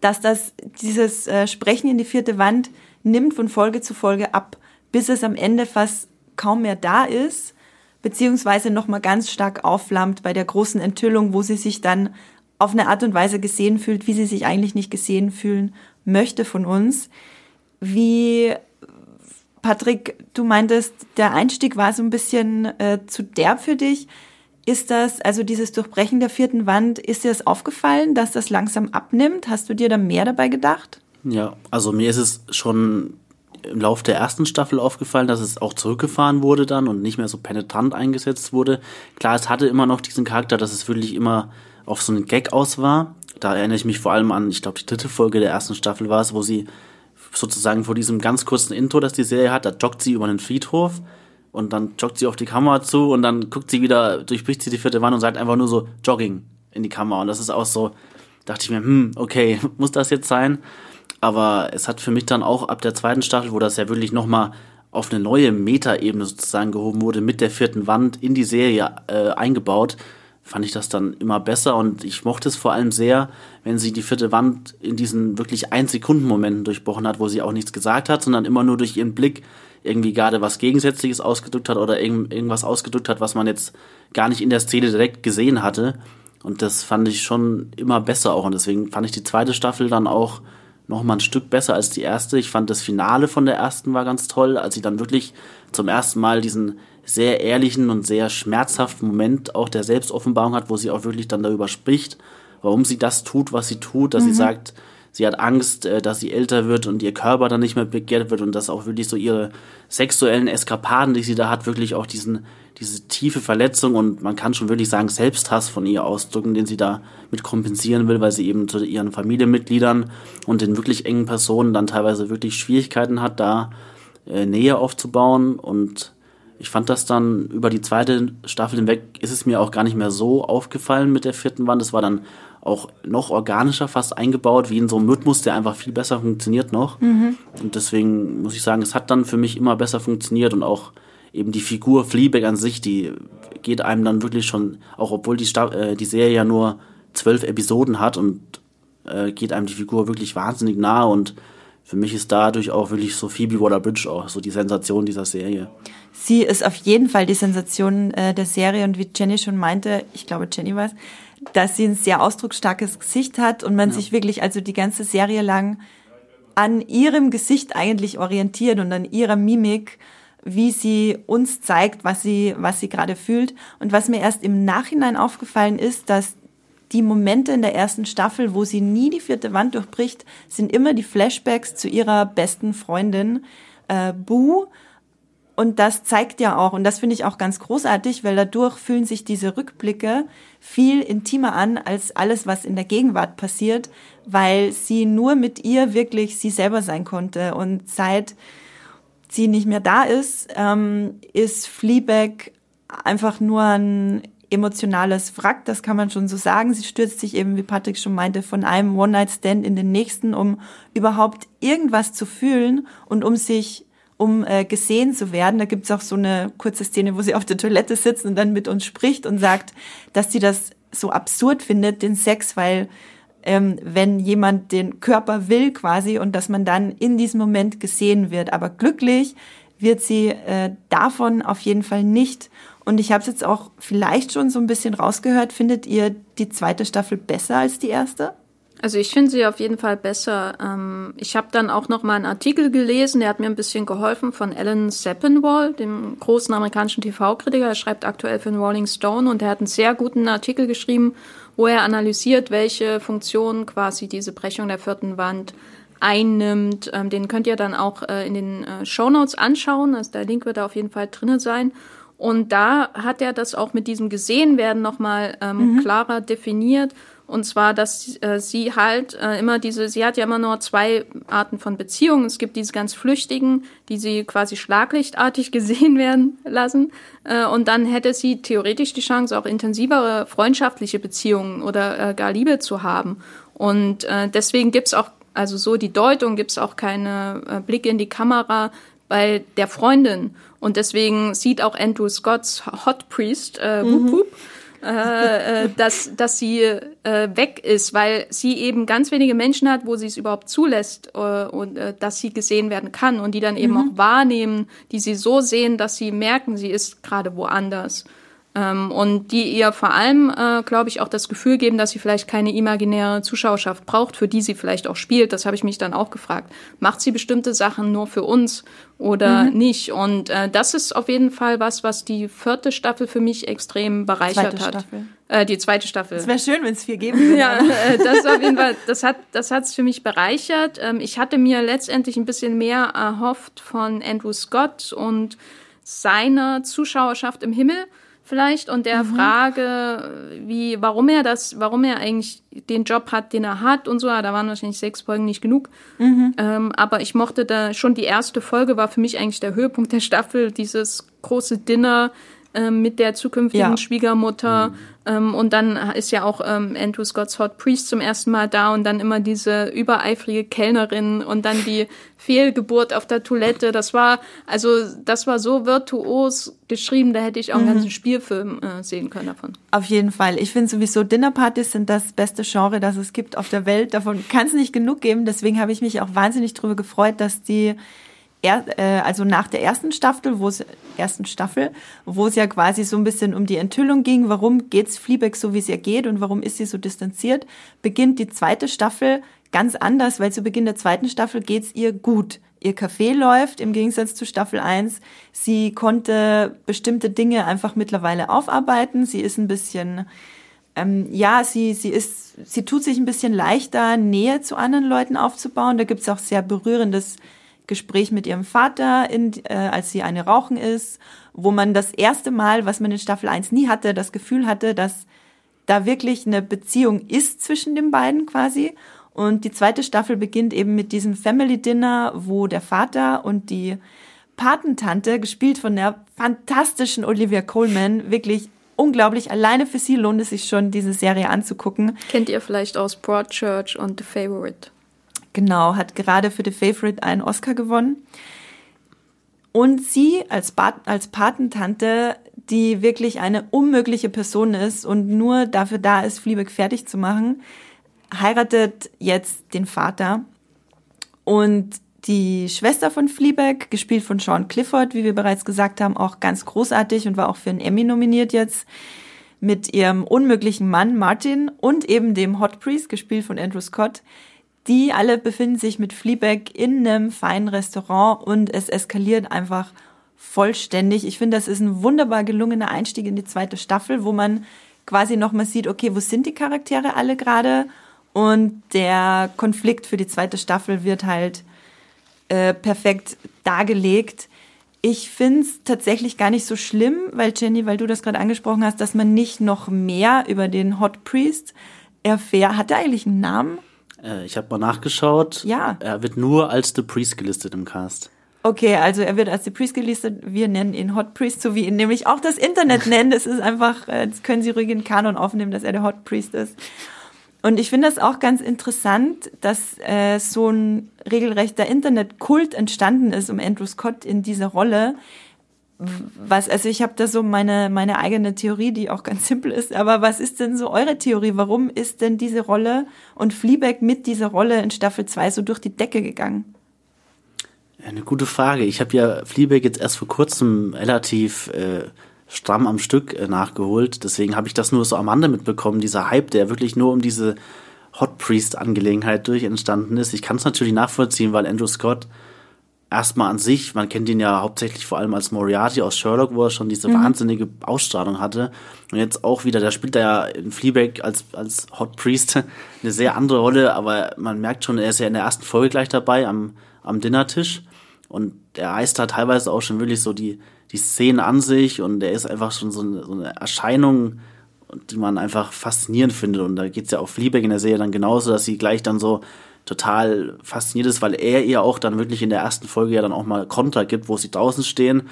dass das, dieses äh, Sprechen in die vierte Wand nimmt von Folge zu Folge ab bis es am Ende fast kaum mehr da ist, beziehungsweise nochmal ganz stark aufflammt bei der großen Enthüllung, wo sie sich dann auf eine Art und Weise gesehen fühlt, wie sie sich eigentlich nicht gesehen fühlen möchte von uns. Wie Patrick, du meintest, der Einstieg war so ein bisschen äh, zu derb für dich. Ist das, also dieses Durchbrechen der vierten Wand, ist dir das aufgefallen, dass das langsam abnimmt? Hast du dir da mehr dabei gedacht? Ja, also mir ist es schon im Laufe der ersten Staffel aufgefallen, dass es auch zurückgefahren wurde dann und nicht mehr so penetrant eingesetzt wurde. Klar, es hatte immer noch diesen Charakter, dass es wirklich immer auf so einen Gag aus war. Da erinnere ich mich vor allem an, ich glaube, die dritte Folge der ersten Staffel war es, wo sie sozusagen vor diesem ganz kurzen Intro, das die Serie hat, da joggt sie über einen Friedhof und dann joggt sie auf die Kamera zu und dann guckt sie wieder, durchbricht sie die vierte Wand und sagt einfach nur so Jogging in die Kamera. Und das ist auch so, dachte ich mir, hm, okay, muss das jetzt sein? Aber es hat für mich dann auch ab der zweiten Staffel, wo das ja wirklich nochmal auf eine neue Metaebene sozusagen gehoben wurde, mit der vierten Wand in die Serie äh, eingebaut, fand ich das dann immer besser und ich mochte es vor allem sehr, wenn sie die vierte Wand in diesen wirklich ein Sekunden Momenten durchbrochen hat, wo sie auch nichts gesagt hat, sondern immer nur durch ihren Blick irgendwie gerade was Gegensätzliches ausgedrückt hat oder irgend, irgendwas ausgedrückt hat, was man jetzt gar nicht in der Szene direkt gesehen hatte. Und das fand ich schon immer besser auch und deswegen fand ich die zweite Staffel dann auch noch mal ein Stück besser als die erste. Ich fand das Finale von der ersten war ganz toll, als sie dann wirklich zum ersten Mal diesen sehr ehrlichen und sehr schmerzhaften Moment auch der Selbstoffenbarung hat, wo sie auch wirklich dann darüber spricht, warum sie das tut, was sie tut, dass mhm. sie sagt, sie hat Angst, äh, dass sie älter wird und ihr Körper dann nicht mehr begehrt wird und dass auch wirklich so ihre sexuellen Eskapaden, die sie da hat, wirklich auch diesen diese tiefe Verletzung und man kann schon wirklich sagen Selbsthass von ihr ausdrücken, den sie da mit kompensieren will, weil sie eben zu ihren Familienmitgliedern und den wirklich engen Personen dann teilweise wirklich Schwierigkeiten hat, da äh, Nähe aufzubauen und ich fand das dann über die zweite Staffel hinweg ist es mir auch gar nicht mehr so aufgefallen mit der vierten Wand. Es war dann auch noch organischer fast eingebaut, wie in so einem Rhythmus, der einfach viel besser funktioniert noch. Mhm. Und deswegen muss ich sagen, es hat dann für mich immer besser funktioniert und auch eben die Figur Fleabag an sich, die geht einem dann wirklich schon, auch obwohl die, Sta äh, die Serie ja nur zwölf Episoden hat und äh, geht einem die Figur wirklich wahnsinnig nahe und für mich ist dadurch auch wirklich so Phoebe Waller-Bridge auch so die Sensation dieser Serie. Sie ist auf jeden Fall die Sensation äh, der Serie und wie Jenny schon meinte, ich glaube Jenny war es, dass sie ein sehr ausdrucksstarkes Gesicht hat und man ja. sich wirklich also die ganze Serie lang an ihrem Gesicht eigentlich orientiert und an ihrer Mimik wie sie uns zeigt, was sie, was sie gerade fühlt. Und was mir erst im Nachhinein aufgefallen ist, dass die Momente in der ersten Staffel, wo sie nie die vierte Wand durchbricht, sind immer die Flashbacks zu ihrer besten Freundin, äh, Boo. Und das zeigt ja auch, und das finde ich auch ganz großartig, weil dadurch fühlen sich diese Rückblicke viel intimer an als alles, was in der Gegenwart passiert, weil sie nur mit ihr wirklich sie selber sein konnte. Und seit sie nicht mehr da ist, ähm, ist Fleabag einfach nur ein emotionales Wrack, das kann man schon so sagen. Sie stürzt sich eben, wie Patrick schon meinte, von einem One-Night-Stand in den nächsten, um überhaupt irgendwas zu fühlen und um sich um äh, gesehen zu werden. Da gibt's auch so eine kurze Szene, wo sie auf der Toilette sitzt und dann mit uns spricht und sagt, dass sie das so absurd findet, den Sex, weil ähm, wenn jemand den Körper will quasi und dass man dann in diesem Moment gesehen wird. Aber glücklich wird sie äh, davon auf jeden Fall nicht. Und ich habe es jetzt auch vielleicht schon so ein bisschen rausgehört. Findet ihr die zweite Staffel besser als die erste? Also ich finde sie auf jeden Fall besser. Ähm, ich habe dann auch noch mal einen Artikel gelesen, der hat mir ein bisschen geholfen von Alan Sepinwall, dem großen amerikanischen TV-Kritiker. Er schreibt aktuell für den Rolling Stone und er hat einen sehr guten Artikel geschrieben, wo er analysiert, welche Funktion quasi diese Brechung der vierten Wand einnimmt. Ähm, den könnt ihr dann auch äh, in den äh, Show Notes anschauen. Also der Link wird da auf jeden Fall drinnen sein. Und da hat er das auch mit diesem Gesehenwerden nochmal ähm, mhm. klarer definiert und zwar, dass äh, sie halt äh, immer diese, sie hat ja immer nur zwei Arten von Beziehungen. Es gibt diese ganz flüchtigen, die sie quasi schlaglichtartig gesehen werden lassen. Äh, und dann hätte sie theoretisch die Chance, auch intensivere freundschaftliche Beziehungen oder äh, gar Liebe zu haben. Und äh, deswegen gibt's auch, also so die Deutung, gibt's auch keine äh, Blicke in die Kamera bei der Freundin. Und deswegen sieht auch Andrew Scotts Hot Priest, äh, mhm. Wup Wup, äh, äh, dass, dass sie äh, weg ist, weil sie eben ganz wenige Menschen hat, wo sie es überhaupt zulässt äh, und äh, dass sie gesehen werden kann und die dann eben mhm. auch wahrnehmen, die sie so sehen, dass sie merken, sie ist gerade woanders. Ähm, und die ihr vor allem, äh, glaube ich, auch das Gefühl geben, dass sie vielleicht keine imaginäre Zuschauerschaft braucht, für die sie vielleicht auch spielt. Das habe ich mich dann auch gefragt. Macht sie bestimmte Sachen nur für uns oder mhm. nicht? Und äh, das ist auf jeden Fall was, was die vierte Staffel für mich extrem bereichert zweite hat. Staffel. Äh, die zweite Staffel. Es wäre schön, wenn es vier geben würde. ja, äh, das auf jeden Fall, das hat das hat's für mich bereichert. Ähm, ich hatte mir letztendlich ein bisschen mehr erhofft von Andrew Scott und seiner Zuschauerschaft im Himmel vielleicht und der mhm. Frage, wie, warum er das, warum er eigentlich den Job hat, den er hat und so. Da waren wahrscheinlich sechs Folgen nicht genug. Mhm. Ähm, aber ich mochte da schon die erste Folge war für mich eigentlich der Höhepunkt der Staffel, dieses große Dinner ähm, mit der zukünftigen ja. Schwiegermutter. Mhm. Ähm, und dann ist ja auch ähm, Andrew Scott's Hot Priest zum ersten Mal da und dann immer diese übereifrige Kellnerin und dann die Fehlgeburt auf der Toilette. Das war, also, das war so virtuos geschrieben, da hätte ich auch einen mhm. ganzen Spielfilm äh, sehen können davon. Auf jeden Fall. Ich finde sowieso Dinnerpartys sind das beste Genre, das es gibt auf der Welt. Davon kann es nicht genug geben. Deswegen habe ich mich auch wahnsinnig darüber gefreut, dass die er, äh, also nach der ersten Staffel, wo es ersten Staffel, wo es ja quasi so ein bisschen um die Enthüllung ging, warum geht's Fleabag so, wie es ihr geht und warum ist sie so distanziert, beginnt die zweite Staffel ganz anders, weil zu Beginn der zweiten Staffel geht's ihr gut. Ihr Café läuft im Gegensatz zu Staffel 1. Sie konnte bestimmte Dinge einfach mittlerweile aufarbeiten. Sie ist ein bisschen, ähm, ja, sie, sie ist, sie tut sich ein bisschen leichter, Nähe zu anderen Leuten aufzubauen. Da gibt's auch sehr berührendes Gespräch mit ihrem Vater, in, äh, als sie eine Rauchen ist, wo man das erste Mal, was man in Staffel 1 nie hatte, das Gefühl hatte, dass da wirklich eine Beziehung ist zwischen den beiden quasi. Und die zweite Staffel beginnt eben mit diesem Family Dinner, wo der Vater und die Patentante, gespielt von der fantastischen Olivia Coleman, wirklich unglaublich. Alleine für sie lohnt es sich schon, diese Serie anzugucken. Kennt ihr vielleicht aus Broadchurch und The Favorite? Genau, hat gerade für The Favorite einen Oscar gewonnen. Und sie als, als Patentante, die wirklich eine unmögliche Person ist und nur dafür da ist, Fleabag fertig zu machen, heiratet jetzt den Vater. Und die Schwester von Fleabag, gespielt von Sean Clifford, wie wir bereits gesagt haben, auch ganz großartig und war auch für einen Emmy nominiert jetzt, mit ihrem unmöglichen Mann Martin und eben dem Hot Priest, gespielt von Andrew Scott, die alle befinden sich mit Fleabag in einem feinen Restaurant und es eskaliert einfach vollständig. Ich finde, das ist ein wunderbar gelungener Einstieg in die zweite Staffel, wo man quasi nochmal sieht, okay, wo sind die Charaktere alle gerade? Und der Konflikt für die zweite Staffel wird halt äh, perfekt dargelegt. Ich finde es tatsächlich gar nicht so schlimm, weil Jenny, weil du das gerade angesprochen hast, dass man nicht noch mehr über den Hot Priest erfährt. Hat er eigentlich einen Namen? Äh, ich habe mal nachgeschaut. Ja. Er wird nur als The Priest gelistet im Cast. Okay, also er wird als The Priest gelistet. Wir nennen ihn Hot Priest, so wie ihn nämlich auch das Internet nennt. Das ist einfach, äh, das können Sie ruhig in Kanon aufnehmen, dass er der Hot Priest ist. Und ich finde das auch ganz interessant, dass äh, so ein regelrechter Internetkult entstanden ist um Andrew Scott in dieser Rolle. Was, also ich habe da so meine, meine eigene Theorie, die auch ganz simpel ist, aber was ist denn so eure Theorie? Warum ist denn diese Rolle und Fleabag mit dieser Rolle in Staffel 2 so durch die Decke gegangen? Eine gute Frage. Ich habe ja Fleabag jetzt erst vor kurzem relativ äh, stramm am Stück äh, nachgeholt. Deswegen habe ich das nur so am Rande mitbekommen, dieser Hype, der wirklich nur um diese Hot Priest-Angelegenheit durch entstanden ist. Ich kann es natürlich nachvollziehen, weil Andrew Scott erstmal an sich, man kennt ihn ja hauptsächlich vor allem als Moriarty aus Sherlock, wo er schon diese mhm. wahnsinnige Ausstrahlung hatte. Und jetzt auch wieder, da spielt er ja in Fleabag als, als Hot Priest eine sehr andere Rolle, aber man merkt schon, er ist ja in der ersten Folge gleich dabei am, am Dinnertisch. Und er reißt da teilweise auch schon wirklich so die, die Szenen an sich und er ist einfach schon so eine, so eine Erscheinung, die man einfach faszinierend findet. Und da geht's ja auch Fleabag in der Serie dann genauso, dass sie gleich dann so total fasziniert ist, weil er ihr auch dann wirklich in der ersten Folge ja dann auch mal Konter gibt, wo sie draußen stehen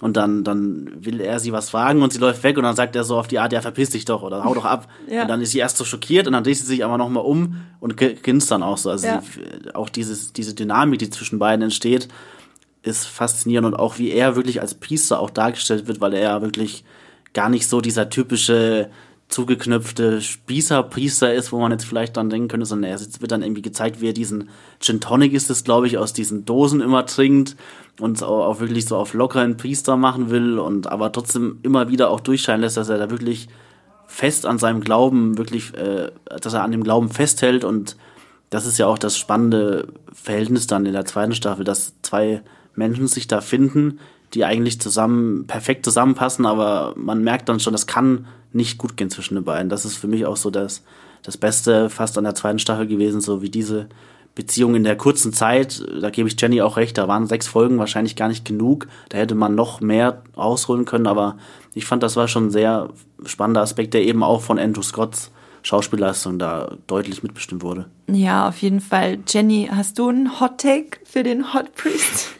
und dann, dann will er sie was fragen und sie läuft weg und dann sagt er so auf die Art, ja, verpiss dich doch oder hau doch ab. Ja. Und dann ist sie erst so schockiert und dann dreht sie sich aber nochmal um und grinst dann auch so. Also ja. sie, auch dieses, diese Dynamik, die zwischen beiden entsteht, ist faszinierend und auch wie er wirklich als Priester auch dargestellt wird, weil er ja wirklich gar nicht so dieser typische zugeknöpfte Spießerpriester ist, wo man jetzt vielleicht dann denken könnte, sondern er wird dann irgendwie gezeigt, wie er diesen Gin Tonic ist es, glaube ich, aus diesen Dosen immer trinkt und auch, auch wirklich so auf lockeren Priester machen will und aber trotzdem immer wieder auch durchscheinen lässt, dass er da wirklich fest an seinem Glauben wirklich, äh, dass er an dem Glauben festhält und das ist ja auch das spannende Verhältnis dann in der zweiten Staffel, dass zwei Menschen sich da finden, die eigentlich zusammen perfekt zusammenpassen, aber man merkt dann schon, das kann nicht gut gehen zwischen den beiden. Das ist für mich auch so das, das Beste fast an der zweiten Staffel gewesen, so wie diese Beziehung in der kurzen Zeit, da gebe ich Jenny auch recht, da waren sechs Folgen wahrscheinlich gar nicht genug, da hätte man noch mehr ausholen können, aber ich fand, das war schon ein sehr spannender Aspekt, der eben auch von Andrew Scotts Schauspielleistung da deutlich mitbestimmt wurde. Ja, auf jeden Fall. Jenny, hast du einen Hot Take für den Hot Priest?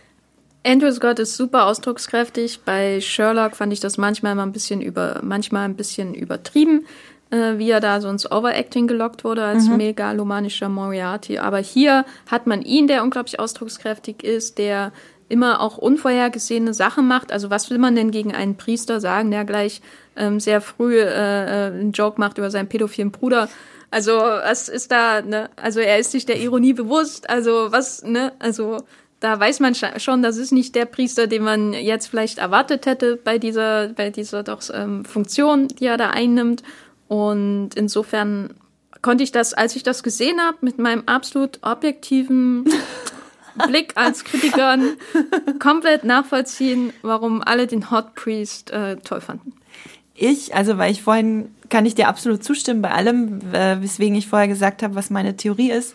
Andrew Scott ist super ausdruckskräftig. Bei Sherlock fand ich das manchmal mal ein bisschen über, manchmal ein bisschen übertrieben, äh, wie er da so ins Overacting gelockt wurde als mhm. megalomanischer Moriarty. Aber hier hat man ihn, der unglaublich ausdruckskräftig ist, der immer auch unvorhergesehene Sachen macht. Also was will man denn gegen einen Priester sagen, der gleich ähm, sehr früh äh, äh einen Joke macht über seinen pädophilen Bruder? Also was ist da, ne? Also er ist sich der Ironie bewusst. Also was, ne? Also da weiß man schon, das ist nicht der Priester, den man jetzt vielleicht erwartet hätte bei dieser, bei dieser doch ähm, Funktion, die er da einnimmt. Und insofern konnte ich das, als ich das gesehen habe, mit meinem absolut objektiven Blick als Kritikerin komplett nachvollziehen, warum alle den Hot Priest äh, toll fanden. Ich, also weil ich vorhin kann ich dir absolut zustimmen bei allem, äh, weswegen ich vorher gesagt habe, was meine Theorie ist.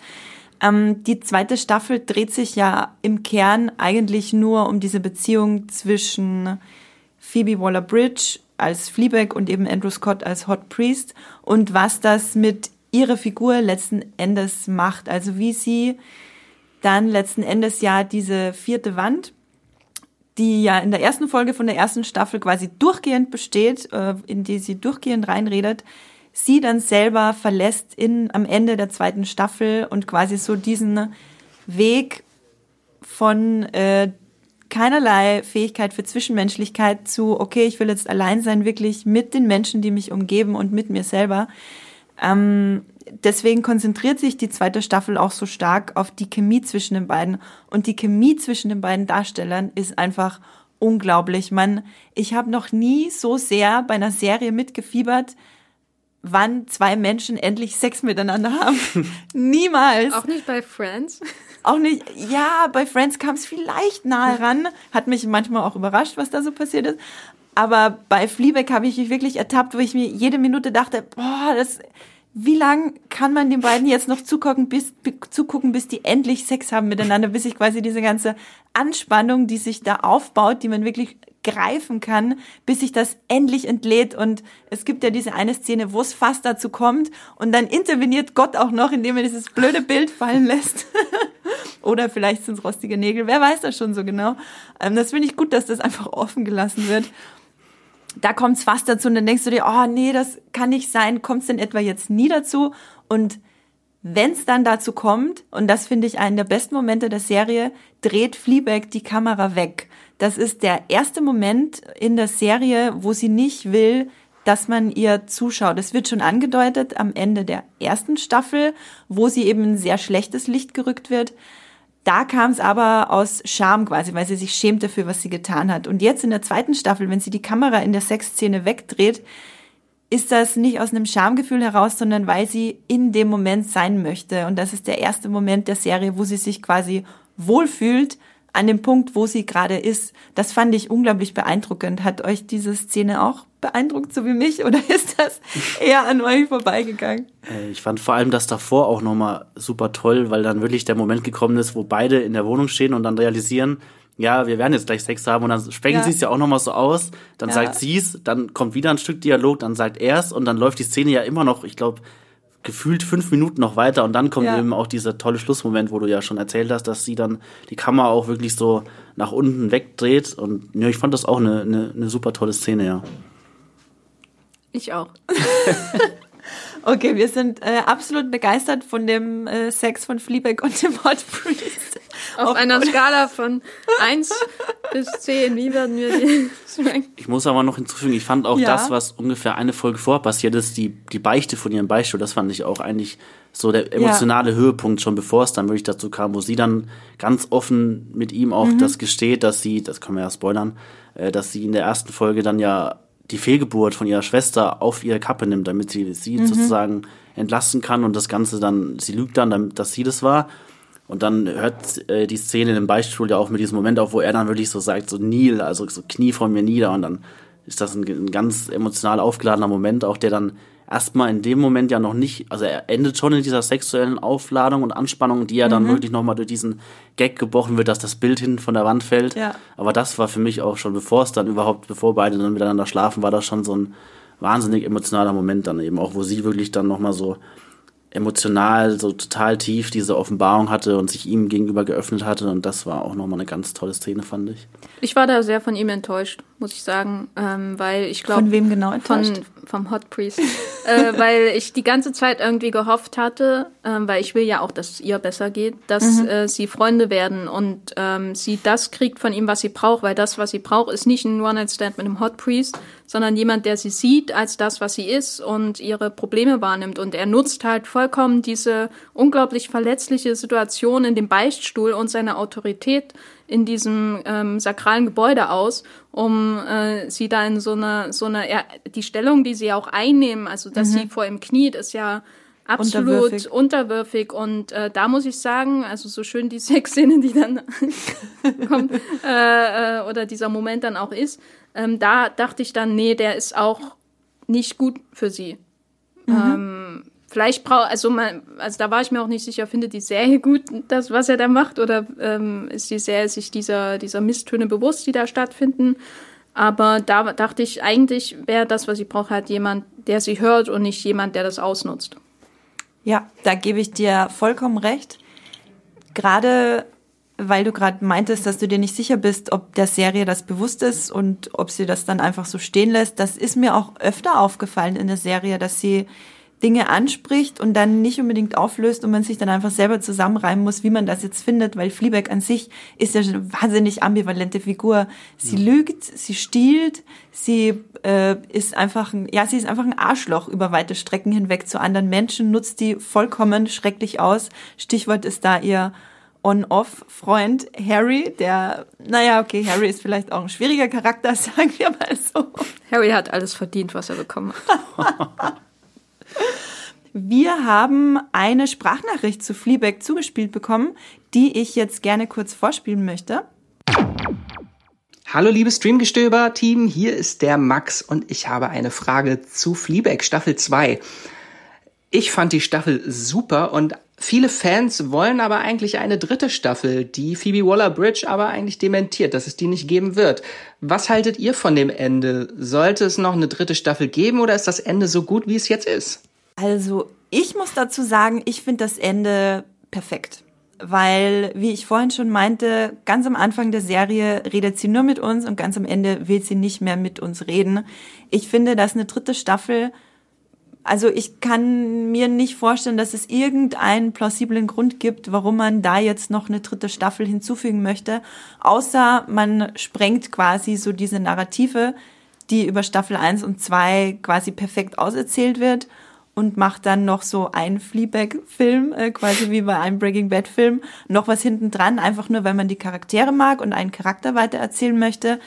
Ähm, die zweite Staffel dreht sich ja im Kern eigentlich nur um diese Beziehung zwischen Phoebe Waller-Bridge als Fleabag und eben Andrew Scott als Hot Priest und was das mit ihrer Figur letzten Endes macht. Also wie sie dann letzten Endes ja diese vierte Wand, die ja in der ersten Folge von der ersten Staffel quasi durchgehend besteht, äh, in die sie durchgehend reinredet, sie dann selber verlässt in, am Ende der zweiten Staffel und quasi so diesen Weg von äh, keinerlei Fähigkeit für Zwischenmenschlichkeit zu, okay, ich will jetzt allein sein, wirklich mit den Menschen, die mich umgeben und mit mir selber. Ähm, deswegen konzentriert sich die zweite Staffel auch so stark auf die Chemie zwischen den beiden. Und die Chemie zwischen den beiden Darstellern ist einfach unglaublich. Man, ich habe noch nie so sehr bei einer Serie mitgefiebert, wann zwei Menschen endlich Sex miteinander haben. Niemals. Auch nicht bei Friends. Auch nicht, ja, bei Friends kam es vielleicht nahe ran. Hat mich manchmal auch überrascht, was da so passiert ist. Aber bei Fleabag habe ich mich wirklich ertappt, wo ich mir jede Minute dachte, boah, das, wie lang kann man den beiden jetzt noch zugucken, bis, zugucken, bis die endlich Sex haben miteinander, bis ich quasi diese ganze Anspannung, die sich da aufbaut, die man wirklich greifen kann, bis sich das endlich entlädt. Und es gibt ja diese eine Szene, wo es fast dazu kommt und dann interveniert Gott auch noch, indem er dieses blöde Bild fallen lässt. Oder vielleicht sind es rostige Nägel, wer weiß das schon so genau. Ähm, das finde ich gut, dass das einfach offen gelassen wird. Da kommt es fast dazu und dann denkst du dir, oh nee, das kann nicht sein, kommt es denn etwa jetzt nie dazu? Und wenn es dann dazu kommt, und das finde ich einen der besten Momente der Serie, dreht Fleabag die Kamera weg. Das ist der erste Moment in der Serie, wo sie nicht will, dass man ihr zuschaut. Es wird schon angedeutet am Ende der ersten Staffel, wo sie eben in sehr schlechtes Licht gerückt wird. Da kam es aber aus Scham quasi, weil sie sich schämte für, was sie getan hat. Und jetzt in der zweiten Staffel, wenn sie die Kamera in der Sexszene wegdreht, ist das nicht aus einem Schamgefühl heraus, sondern weil sie in dem Moment sein möchte. Und das ist der erste Moment der Serie, wo sie sich quasi wohlfühlt an dem Punkt, wo sie gerade ist. Das fand ich unglaublich beeindruckend. Hat euch diese Szene auch beeindruckt, so wie mich, oder ist das eher an euch vorbeigegangen? Äh, ich fand vor allem das davor auch nochmal super toll, weil dann wirklich der Moment gekommen ist, wo beide in der Wohnung stehen und dann realisieren, ja, wir werden jetzt gleich Sex haben und dann sprechen ja. sie es ja auch nochmal so aus, dann ja. sagt sie es, dann kommt wieder ein Stück Dialog, dann sagt er es und dann läuft die Szene ja immer noch, ich glaube, gefühlt fünf Minuten noch weiter und dann kommt ja. eben auch dieser tolle Schlussmoment, wo du ja schon erzählt hast, dass sie dann die Kamera auch wirklich so nach unten wegdreht und ja, ich fand das auch eine, eine, eine super tolle Szene, ja. Ich auch. okay, wir sind äh, absolut begeistert von dem äh, Sex von Fleabag und dem Hot Priest. Auf, Auf einer Skala von 1 bis 10, wie werden wir die Ich muss aber noch hinzufügen, ich fand auch ja. das, was ungefähr eine Folge vor passiert ist, die, die Beichte von ihrem Beichtstuhl, das fand ich auch eigentlich so der emotionale ja. Höhepunkt, schon bevor es dann wirklich dazu kam, wo sie dann ganz offen mit ihm auch mhm. das gesteht, dass sie, das können wir ja spoilern, äh, dass sie in der ersten Folge dann ja die Fehlgeburt von ihrer Schwester auf ihre Kappe nimmt, damit sie sie mhm. sozusagen entlasten kann und das Ganze dann, sie lügt dann, damit, dass sie das war. Und dann hört äh, die Szene in dem Beispiel ja auch mit diesem Moment auf, wo er dann wirklich so sagt, so Nil, also so Knie vor mir nieder. Und dann ist das ein, ein ganz emotional aufgeladener Moment, auch der dann erstmal in dem Moment ja noch nicht, also er endet schon in dieser sexuellen Aufladung und Anspannung, die ja dann mhm. wirklich nochmal durch diesen Gag gebrochen wird, dass das Bild hinten von der Wand fällt. Ja. Aber das war für mich auch schon, bevor es dann überhaupt, bevor beide dann miteinander schlafen, war das schon so ein wahnsinnig emotionaler Moment dann eben auch, wo sie wirklich dann nochmal so emotional so total tief diese Offenbarung hatte und sich ihm gegenüber geöffnet hatte. Und das war auch nochmal eine ganz tolle Szene, fand ich. Ich war da sehr von ihm enttäuscht, muss ich sagen, ähm, weil ich glaube... Von wem genau enttäuscht? Von, vom Hot Priest. äh, weil ich die ganze Zeit irgendwie gehofft hatte, ähm, weil ich will ja auch, dass es ihr besser geht, dass mhm. äh, sie Freunde werden und ähm, sie das kriegt von ihm, was sie braucht, weil das, was sie braucht, ist nicht ein One-Night-Stand mit einem Hot Priest, sondern jemand, der sie sieht als das, was sie ist und ihre Probleme wahrnimmt. Und er nutzt halt vollkommen diese unglaublich verletzliche Situation in dem Beichtstuhl und seine Autorität in diesem ähm, sakralen Gebäude aus, um äh, sie da in so eine, so eine, ja, die Stellung, die sie auch einnehmen, also dass mhm. sie vor ihm kniet, ist ja absolut unterwürfig, unterwürfig. und äh, da muss ich sagen, also so schön die Sexszene, die dann kommt, äh, äh, oder dieser Moment dann auch ist, ähm, da dachte ich dann, nee, der ist auch nicht gut für sie. Mhm. Ähm, vielleicht braucht, also, man, also da war ich mir auch nicht sicher, findet die Serie gut, das, was er da macht, oder ähm, ist die Serie sich dieser, dieser Misstöne bewusst, die da stattfinden? Aber da dachte ich, eigentlich wäre das, was ich brauche, halt jemand, der sie hört und nicht jemand, der das ausnutzt. Ja, da gebe ich dir vollkommen recht. Gerade weil du gerade meintest, dass du dir nicht sicher bist, ob der Serie das bewusst ist und ob sie das dann einfach so stehen lässt. Das ist mir auch öfter aufgefallen in der Serie, dass sie Dinge anspricht und dann nicht unbedingt auflöst und man sich dann einfach selber zusammenreimen muss, wie man das jetzt findet, weil Fleabag an sich ist ja eine wahnsinnig ambivalente Figur. Sie ja. lügt, sie stiehlt, sie äh, ist einfach ein, ja, sie ist einfach ein Arschloch über weite Strecken hinweg zu anderen Menschen, nutzt die vollkommen schrecklich aus. Stichwort ist da ihr On-Off-Freund Harry, der, naja, okay, Harry ist vielleicht auch ein schwieriger Charakter, sagen wir mal so. Harry hat alles verdient, was er bekommen hat. Wir haben eine Sprachnachricht zu Fleabag zugespielt bekommen, die ich jetzt gerne kurz vorspielen möchte. Hallo liebe Streamgestöber-Team, hier ist der Max und ich habe eine Frage zu Fleabag Staffel 2. Ich fand die Staffel super und viele Fans wollen aber eigentlich eine dritte Staffel, die Phoebe Waller-Bridge aber eigentlich dementiert, dass es die nicht geben wird. Was haltet ihr von dem Ende? Sollte es noch eine dritte Staffel geben oder ist das Ende so gut, wie es jetzt ist? Also, ich muss dazu sagen, ich finde das Ende perfekt weil, wie ich vorhin schon meinte, ganz am Anfang der Serie redet sie nur mit uns und ganz am Ende will sie nicht mehr mit uns reden. Ich finde, dass eine dritte Staffel, also ich kann mir nicht vorstellen, dass es irgendeinen plausiblen Grund gibt, warum man da jetzt noch eine dritte Staffel hinzufügen möchte, außer man sprengt quasi so diese Narrative, die über Staffel 1 und 2 quasi perfekt auserzählt wird und macht dann noch so einen Fleabag-Film, äh, quasi wie bei einem Breaking Bad-Film, noch was hinten dran, einfach nur, weil man die Charaktere mag und einen Charakter weitererzählen möchte.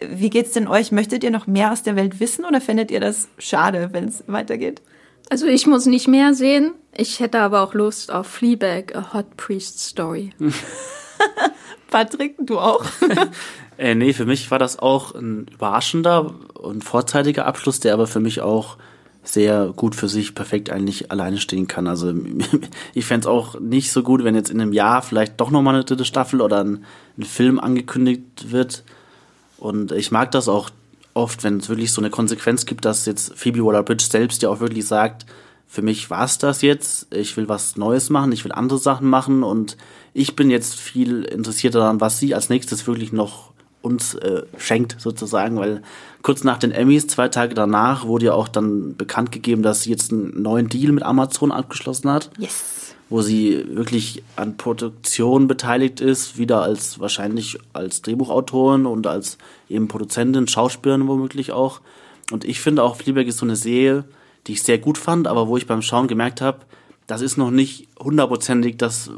Wie geht's denn euch? Möchtet ihr noch mehr aus der Welt wissen oder findet ihr das schade, wenn es weitergeht? Also ich muss nicht mehr sehen. Ich hätte aber auch Lust auf Fleabag, a Hot Priest Story. Patrick, du auch? äh, nee, für mich war das auch ein überraschender und vorzeitiger Abschluss, der aber für mich auch sehr gut für sich perfekt eigentlich alleine stehen kann. Also ich fände es auch nicht so gut, wenn jetzt in einem Jahr vielleicht doch nochmal eine dritte Staffel oder ein, ein Film angekündigt wird. Und ich mag das auch oft, wenn es wirklich so eine Konsequenz gibt, dass jetzt Phoebe Waller-Bridge selbst ja auch wirklich sagt, für mich war es das jetzt, ich will was Neues machen, ich will andere Sachen machen und ich bin jetzt viel interessierter daran, was sie als nächstes wirklich noch uns äh, schenkt, sozusagen, weil kurz nach den Emmys, zwei Tage danach, wurde ja auch dann bekannt gegeben, dass sie jetzt einen neuen Deal mit Amazon abgeschlossen hat. Yes. Wo sie wirklich an Produktion beteiligt ist, wieder als wahrscheinlich als Drehbuchautorin und als eben Produzentin, Schauspielerin womöglich auch. Und ich finde auch, Fleabag ist so eine Serie, die ich sehr gut fand, aber wo ich beim Schauen gemerkt habe, das ist noch nicht hundertprozentig das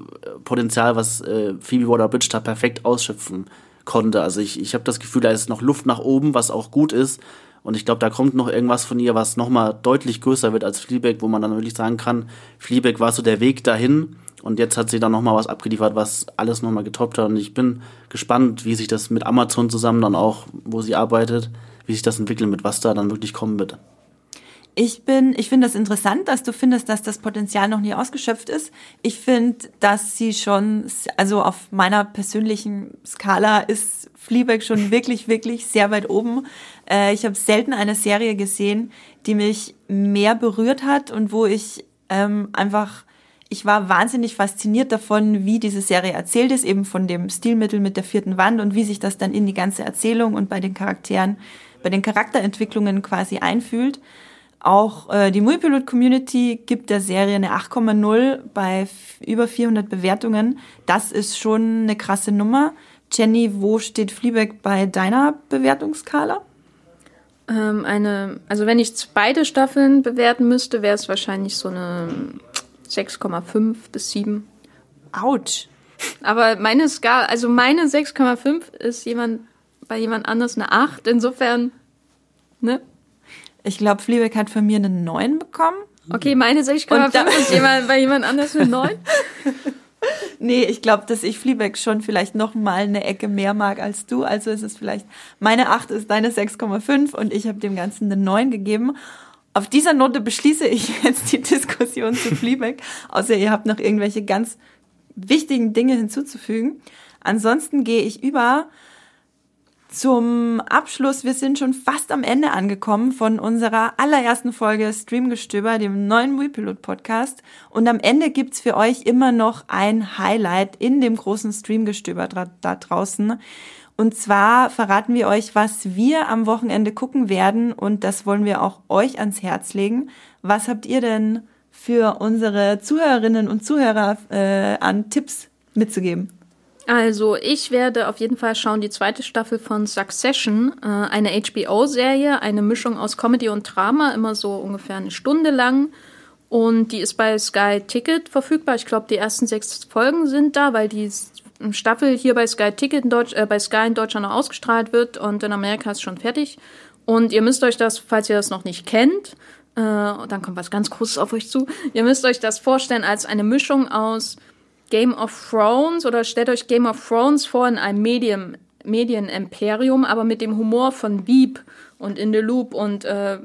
Potenzial, was äh, Phoebe Waller-Bridge da perfekt ausschöpfen konnte. Also ich, ich habe das Gefühl, da ist noch Luft nach oben, was auch gut ist. Und ich glaube, da kommt noch irgendwas von ihr, was nochmal deutlich größer wird als Fleabag, wo man dann wirklich sagen kann, Fleabag war so der Weg dahin. Und jetzt hat sie dann nochmal was abgeliefert, was alles nochmal getoppt hat. Und ich bin gespannt, wie sich das mit Amazon zusammen dann auch, wo sie arbeitet, wie sich das entwickelt, mit was da dann wirklich kommen wird. Ich bin, ich finde das interessant, dass du findest, dass das Potenzial noch nie ausgeschöpft ist. Ich finde, dass sie schon, also auf meiner persönlichen Skala ist Fleabag schon wirklich, wirklich sehr weit oben. Äh, ich habe selten eine Serie gesehen, die mich mehr berührt hat und wo ich ähm, einfach ich war wahnsinnig fasziniert davon, wie diese Serie erzählt ist, eben von dem Stilmittel mit der vierten Wand und wie sich das dann in die ganze Erzählung und bei den Charakteren, bei den Charakterentwicklungen quasi einfühlt. Auch äh, die Muipilot-Community gibt der Serie eine 8,0 bei über 400 Bewertungen. Das ist schon eine krasse Nummer. Jenny, wo steht Fleabag bei deiner Bewertungskala? Ähm, eine, also wenn ich beide Staffeln bewerten müsste, wäre es wahrscheinlich so eine 6,5 bis 7. Autsch. Aber meine Skala, also meine 6,5 ist jemand bei jemand anders eine 8. Insofern, ne? Ich glaube, Fleabag hat von mir eine 9 bekommen. Okay, meine 6,5 ist jemand, bei jemand anders eine 9. nee, ich glaube, dass ich Fleabag schon vielleicht noch mal eine Ecke mehr mag als du. Also ist es vielleicht, meine 8 ist deine 6,5 und ich habe dem Ganzen eine 9 gegeben. Auf dieser Note beschließe ich jetzt die Diskussion zu Fleabag, außer ihr habt noch irgendwelche ganz wichtigen Dinge hinzuzufügen. Ansonsten gehe ich über zum Abschluss. Wir sind schon fast am Ende angekommen von unserer allerersten Folge Streamgestöber, dem neuen WePilot Podcast. Und am Ende gibt's für euch immer noch ein Highlight in dem großen Streamgestöber da draußen. Und zwar verraten wir euch, was wir am Wochenende gucken werden. Und das wollen wir auch euch ans Herz legen. Was habt ihr denn für unsere Zuhörerinnen und Zuhörer äh, an Tipps mitzugeben? Also, ich werde auf jeden Fall schauen die zweite Staffel von Succession, äh, eine HBO-Serie, eine Mischung aus Comedy und Drama, immer so ungefähr eine Stunde lang. Und die ist bei Sky Ticket verfügbar. Ich glaube, die ersten sechs Folgen sind da, weil die Staffel hier bei Sky Ticket in Deutsch, äh, bei Sky in Deutschland noch ausgestrahlt wird und in Amerika ist schon fertig. Und ihr müsst euch das, falls ihr das noch nicht kennt, äh, dann kommt was ganz Großes auf euch zu. Ihr müsst euch das vorstellen als eine Mischung aus Game of Thrones oder stellt euch Game of Thrones vor in einem Medium, Medienimperium, aber mit dem Humor von Beep und In the Loop und äh,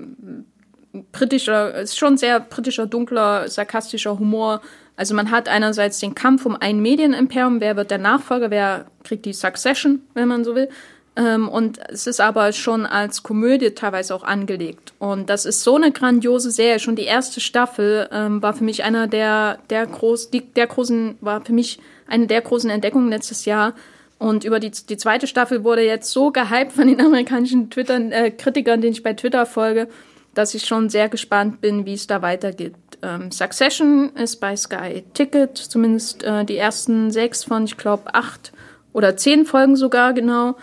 britischer, ist schon sehr britischer, dunkler, sarkastischer Humor. Also man hat einerseits den Kampf um ein Medienimperium, wer wird der Nachfolger, wer kriegt die Succession, wenn man so will. Ähm, und es ist aber schon als Komödie teilweise auch angelegt. Und das ist so eine grandiose Serie. Schon die erste Staffel ähm, war für mich einer der, der, groß, die, der großen, war für mich eine der großen Entdeckungen letztes Jahr. Und über die, die zweite Staffel wurde jetzt so gehypt von den amerikanischen Twitter, äh, Kritikern, denen ich bei Twitter folge, dass ich schon sehr gespannt bin, wie es da weitergeht. Ähm, Succession ist bei Sky Ticket, zumindest äh, die ersten sechs von, ich glaube, acht oder zehn Folgen sogar genau.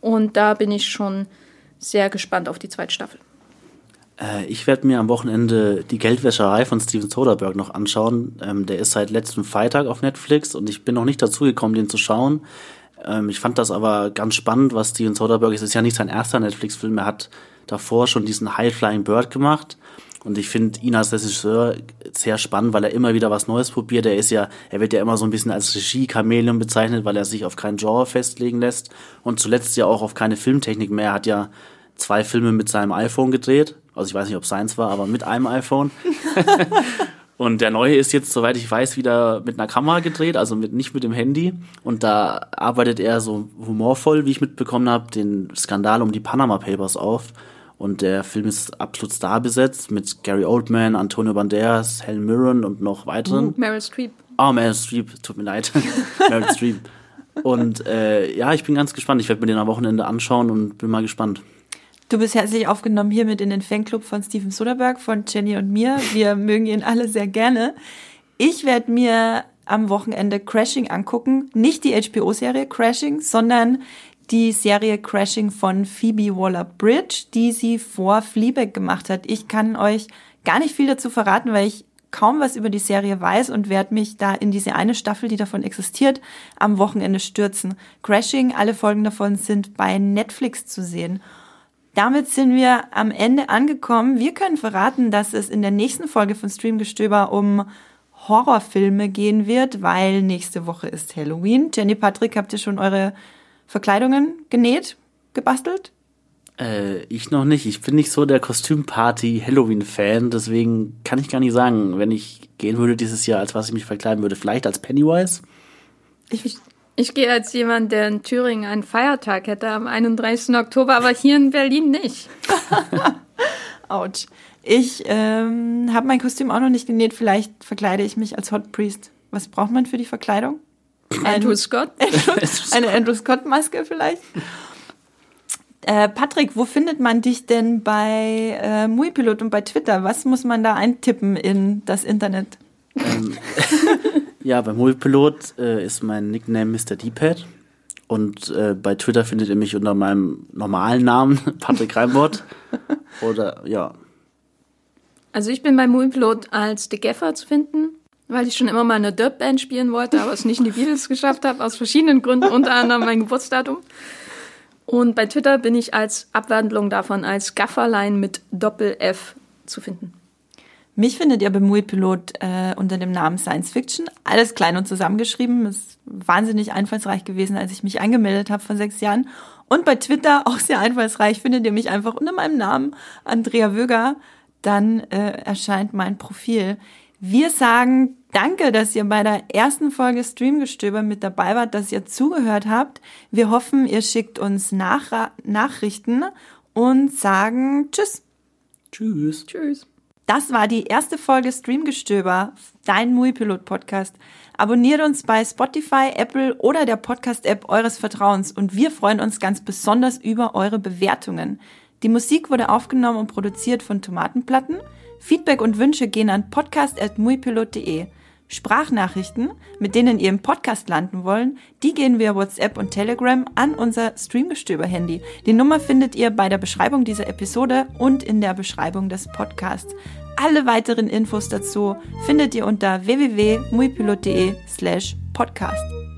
Und da bin ich schon sehr gespannt auf die zweite Staffel. Äh, ich werde mir am Wochenende die Geldwäscherei von Steven Soderbergh noch anschauen. Ähm, der ist seit letztem Freitag auf Netflix und ich bin noch nicht dazu gekommen, den zu schauen. Ähm, ich fand das aber ganz spannend, was Steven Soderbergh ist. Es ist ja nicht sein erster Netflix-Film. Er hat davor schon diesen High Flying Bird gemacht. Und ich finde ihn als Regisseur sehr spannend, weil er immer wieder was Neues probiert. Er ist ja, er wird ja immer so ein bisschen als Regie-Chameleon bezeichnet, weil er sich auf kein Genre festlegen lässt. Und zuletzt ja auch auf keine Filmtechnik mehr. Er hat ja zwei Filme mit seinem iPhone gedreht. Also ich weiß nicht, ob seins war, aber mit einem iPhone. Und der neue ist jetzt, soweit ich weiß, wieder mit einer Kamera gedreht, also mit, nicht mit dem Handy. Und da arbeitet er so humorvoll, wie ich mitbekommen habe, den Skandal um die Panama Papers auf. Und der Film ist absolut star besetzt mit Gary Oldman, Antonio Banderas, Helen Mirren und noch weiteren. Uh, Meryl Streep. Ah, oh, Meryl Streep, tut mir leid. Meryl Streep. Und äh, ja, ich bin ganz gespannt. Ich werde mir den am Wochenende anschauen und bin mal gespannt. Du bist herzlich aufgenommen hier mit in den Fanclub von Steven Soderbergh, von Jenny und mir. Wir mögen ihn alle sehr gerne. Ich werde mir am Wochenende Crashing angucken. Nicht die HBO-Serie Crashing, sondern die Serie Crashing von Phoebe Waller-Bridge, die sie vor Fleabag gemacht hat. Ich kann euch gar nicht viel dazu verraten, weil ich kaum was über die Serie weiß und werde mich da in diese eine Staffel, die davon existiert, am Wochenende stürzen. Crashing, alle Folgen davon sind bei Netflix zu sehen. Damit sind wir am Ende angekommen. Wir können verraten, dass es in der nächsten Folge von Streamgestöber um Horrorfilme gehen wird, weil nächste Woche ist Halloween. Jenny Patrick, habt ihr schon eure Verkleidungen genäht, gebastelt? Äh, ich noch nicht. Ich bin nicht so der Kostümparty-Halloween-Fan, deswegen kann ich gar nicht sagen, wenn ich gehen würde dieses Jahr, als was ich mich verkleiden würde. Vielleicht als Pennywise? Ich, ich gehe als jemand, der in Thüringen einen Feiertag hätte am 31. Oktober, aber hier in Berlin nicht. Autsch. Ich ähm, habe mein Kostüm auch noch nicht genäht. Vielleicht verkleide ich mich als Hot Priest. Was braucht man für die Verkleidung? Andrew Scott? eine Andrew Scott-Maske vielleicht? Äh, Patrick, wo findet man dich denn bei äh, Muipilot und bei Twitter? Was muss man da eintippen in das Internet? Ähm, ja, bei Muipilot äh, ist mein Nickname Mr. D-Pad. Und äh, bei Twitter findet ihr mich unter meinem normalen Namen, Patrick Reimbott. Oder ja. Also ich bin bei Muipilot als The Gaffer zu finden weil ich schon immer mal eine Dirt-Band spielen wollte, aber es nicht in die Beatles geschafft habe, aus verschiedenen Gründen, unter anderem mein Geburtsdatum. Und bei Twitter bin ich als Abwandlung davon als Gafferlein mit Doppel-F zu finden. Mich findet ihr bei Muipilot äh, unter dem Namen Science Fiction. Alles klein und zusammengeschrieben. Ist wahnsinnig einfallsreich gewesen, als ich mich angemeldet habe vor sechs Jahren. Und bei Twitter auch sehr einfallsreich findet ihr mich einfach unter meinem Namen Andrea Wöger. Dann äh, erscheint mein Profil. Wir sagen danke, dass ihr bei der ersten Folge Streamgestöber mit dabei wart, dass ihr zugehört habt. Wir hoffen, ihr schickt uns Nach Nachrichten und sagen Tschüss. Tschüss. Tschüss. Das war die erste Folge Streamgestöber, dein Muipilot Podcast. Abonniert uns bei Spotify, Apple oder der Podcast-App eures Vertrauens und wir freuen uns ganz besonders über eure Bewertungen. Die Musik wurde aufgenommen und produziert von Tomatenplatten. Feedback und Wünsche gehen an podcast.muipilot.de. Sprachnachrichten, mit denen ihr im Podcast landen wollen, die gehen via WhatsApp und Telegram an unser Streamgestöber-Handy. Die Nummer findet ihr bei der Beschreibung dieser Episode und in der Beschreibung des Podcasts. Alle weiteren Infos dazu findet ihr unter www.muipilot.de slash podcast.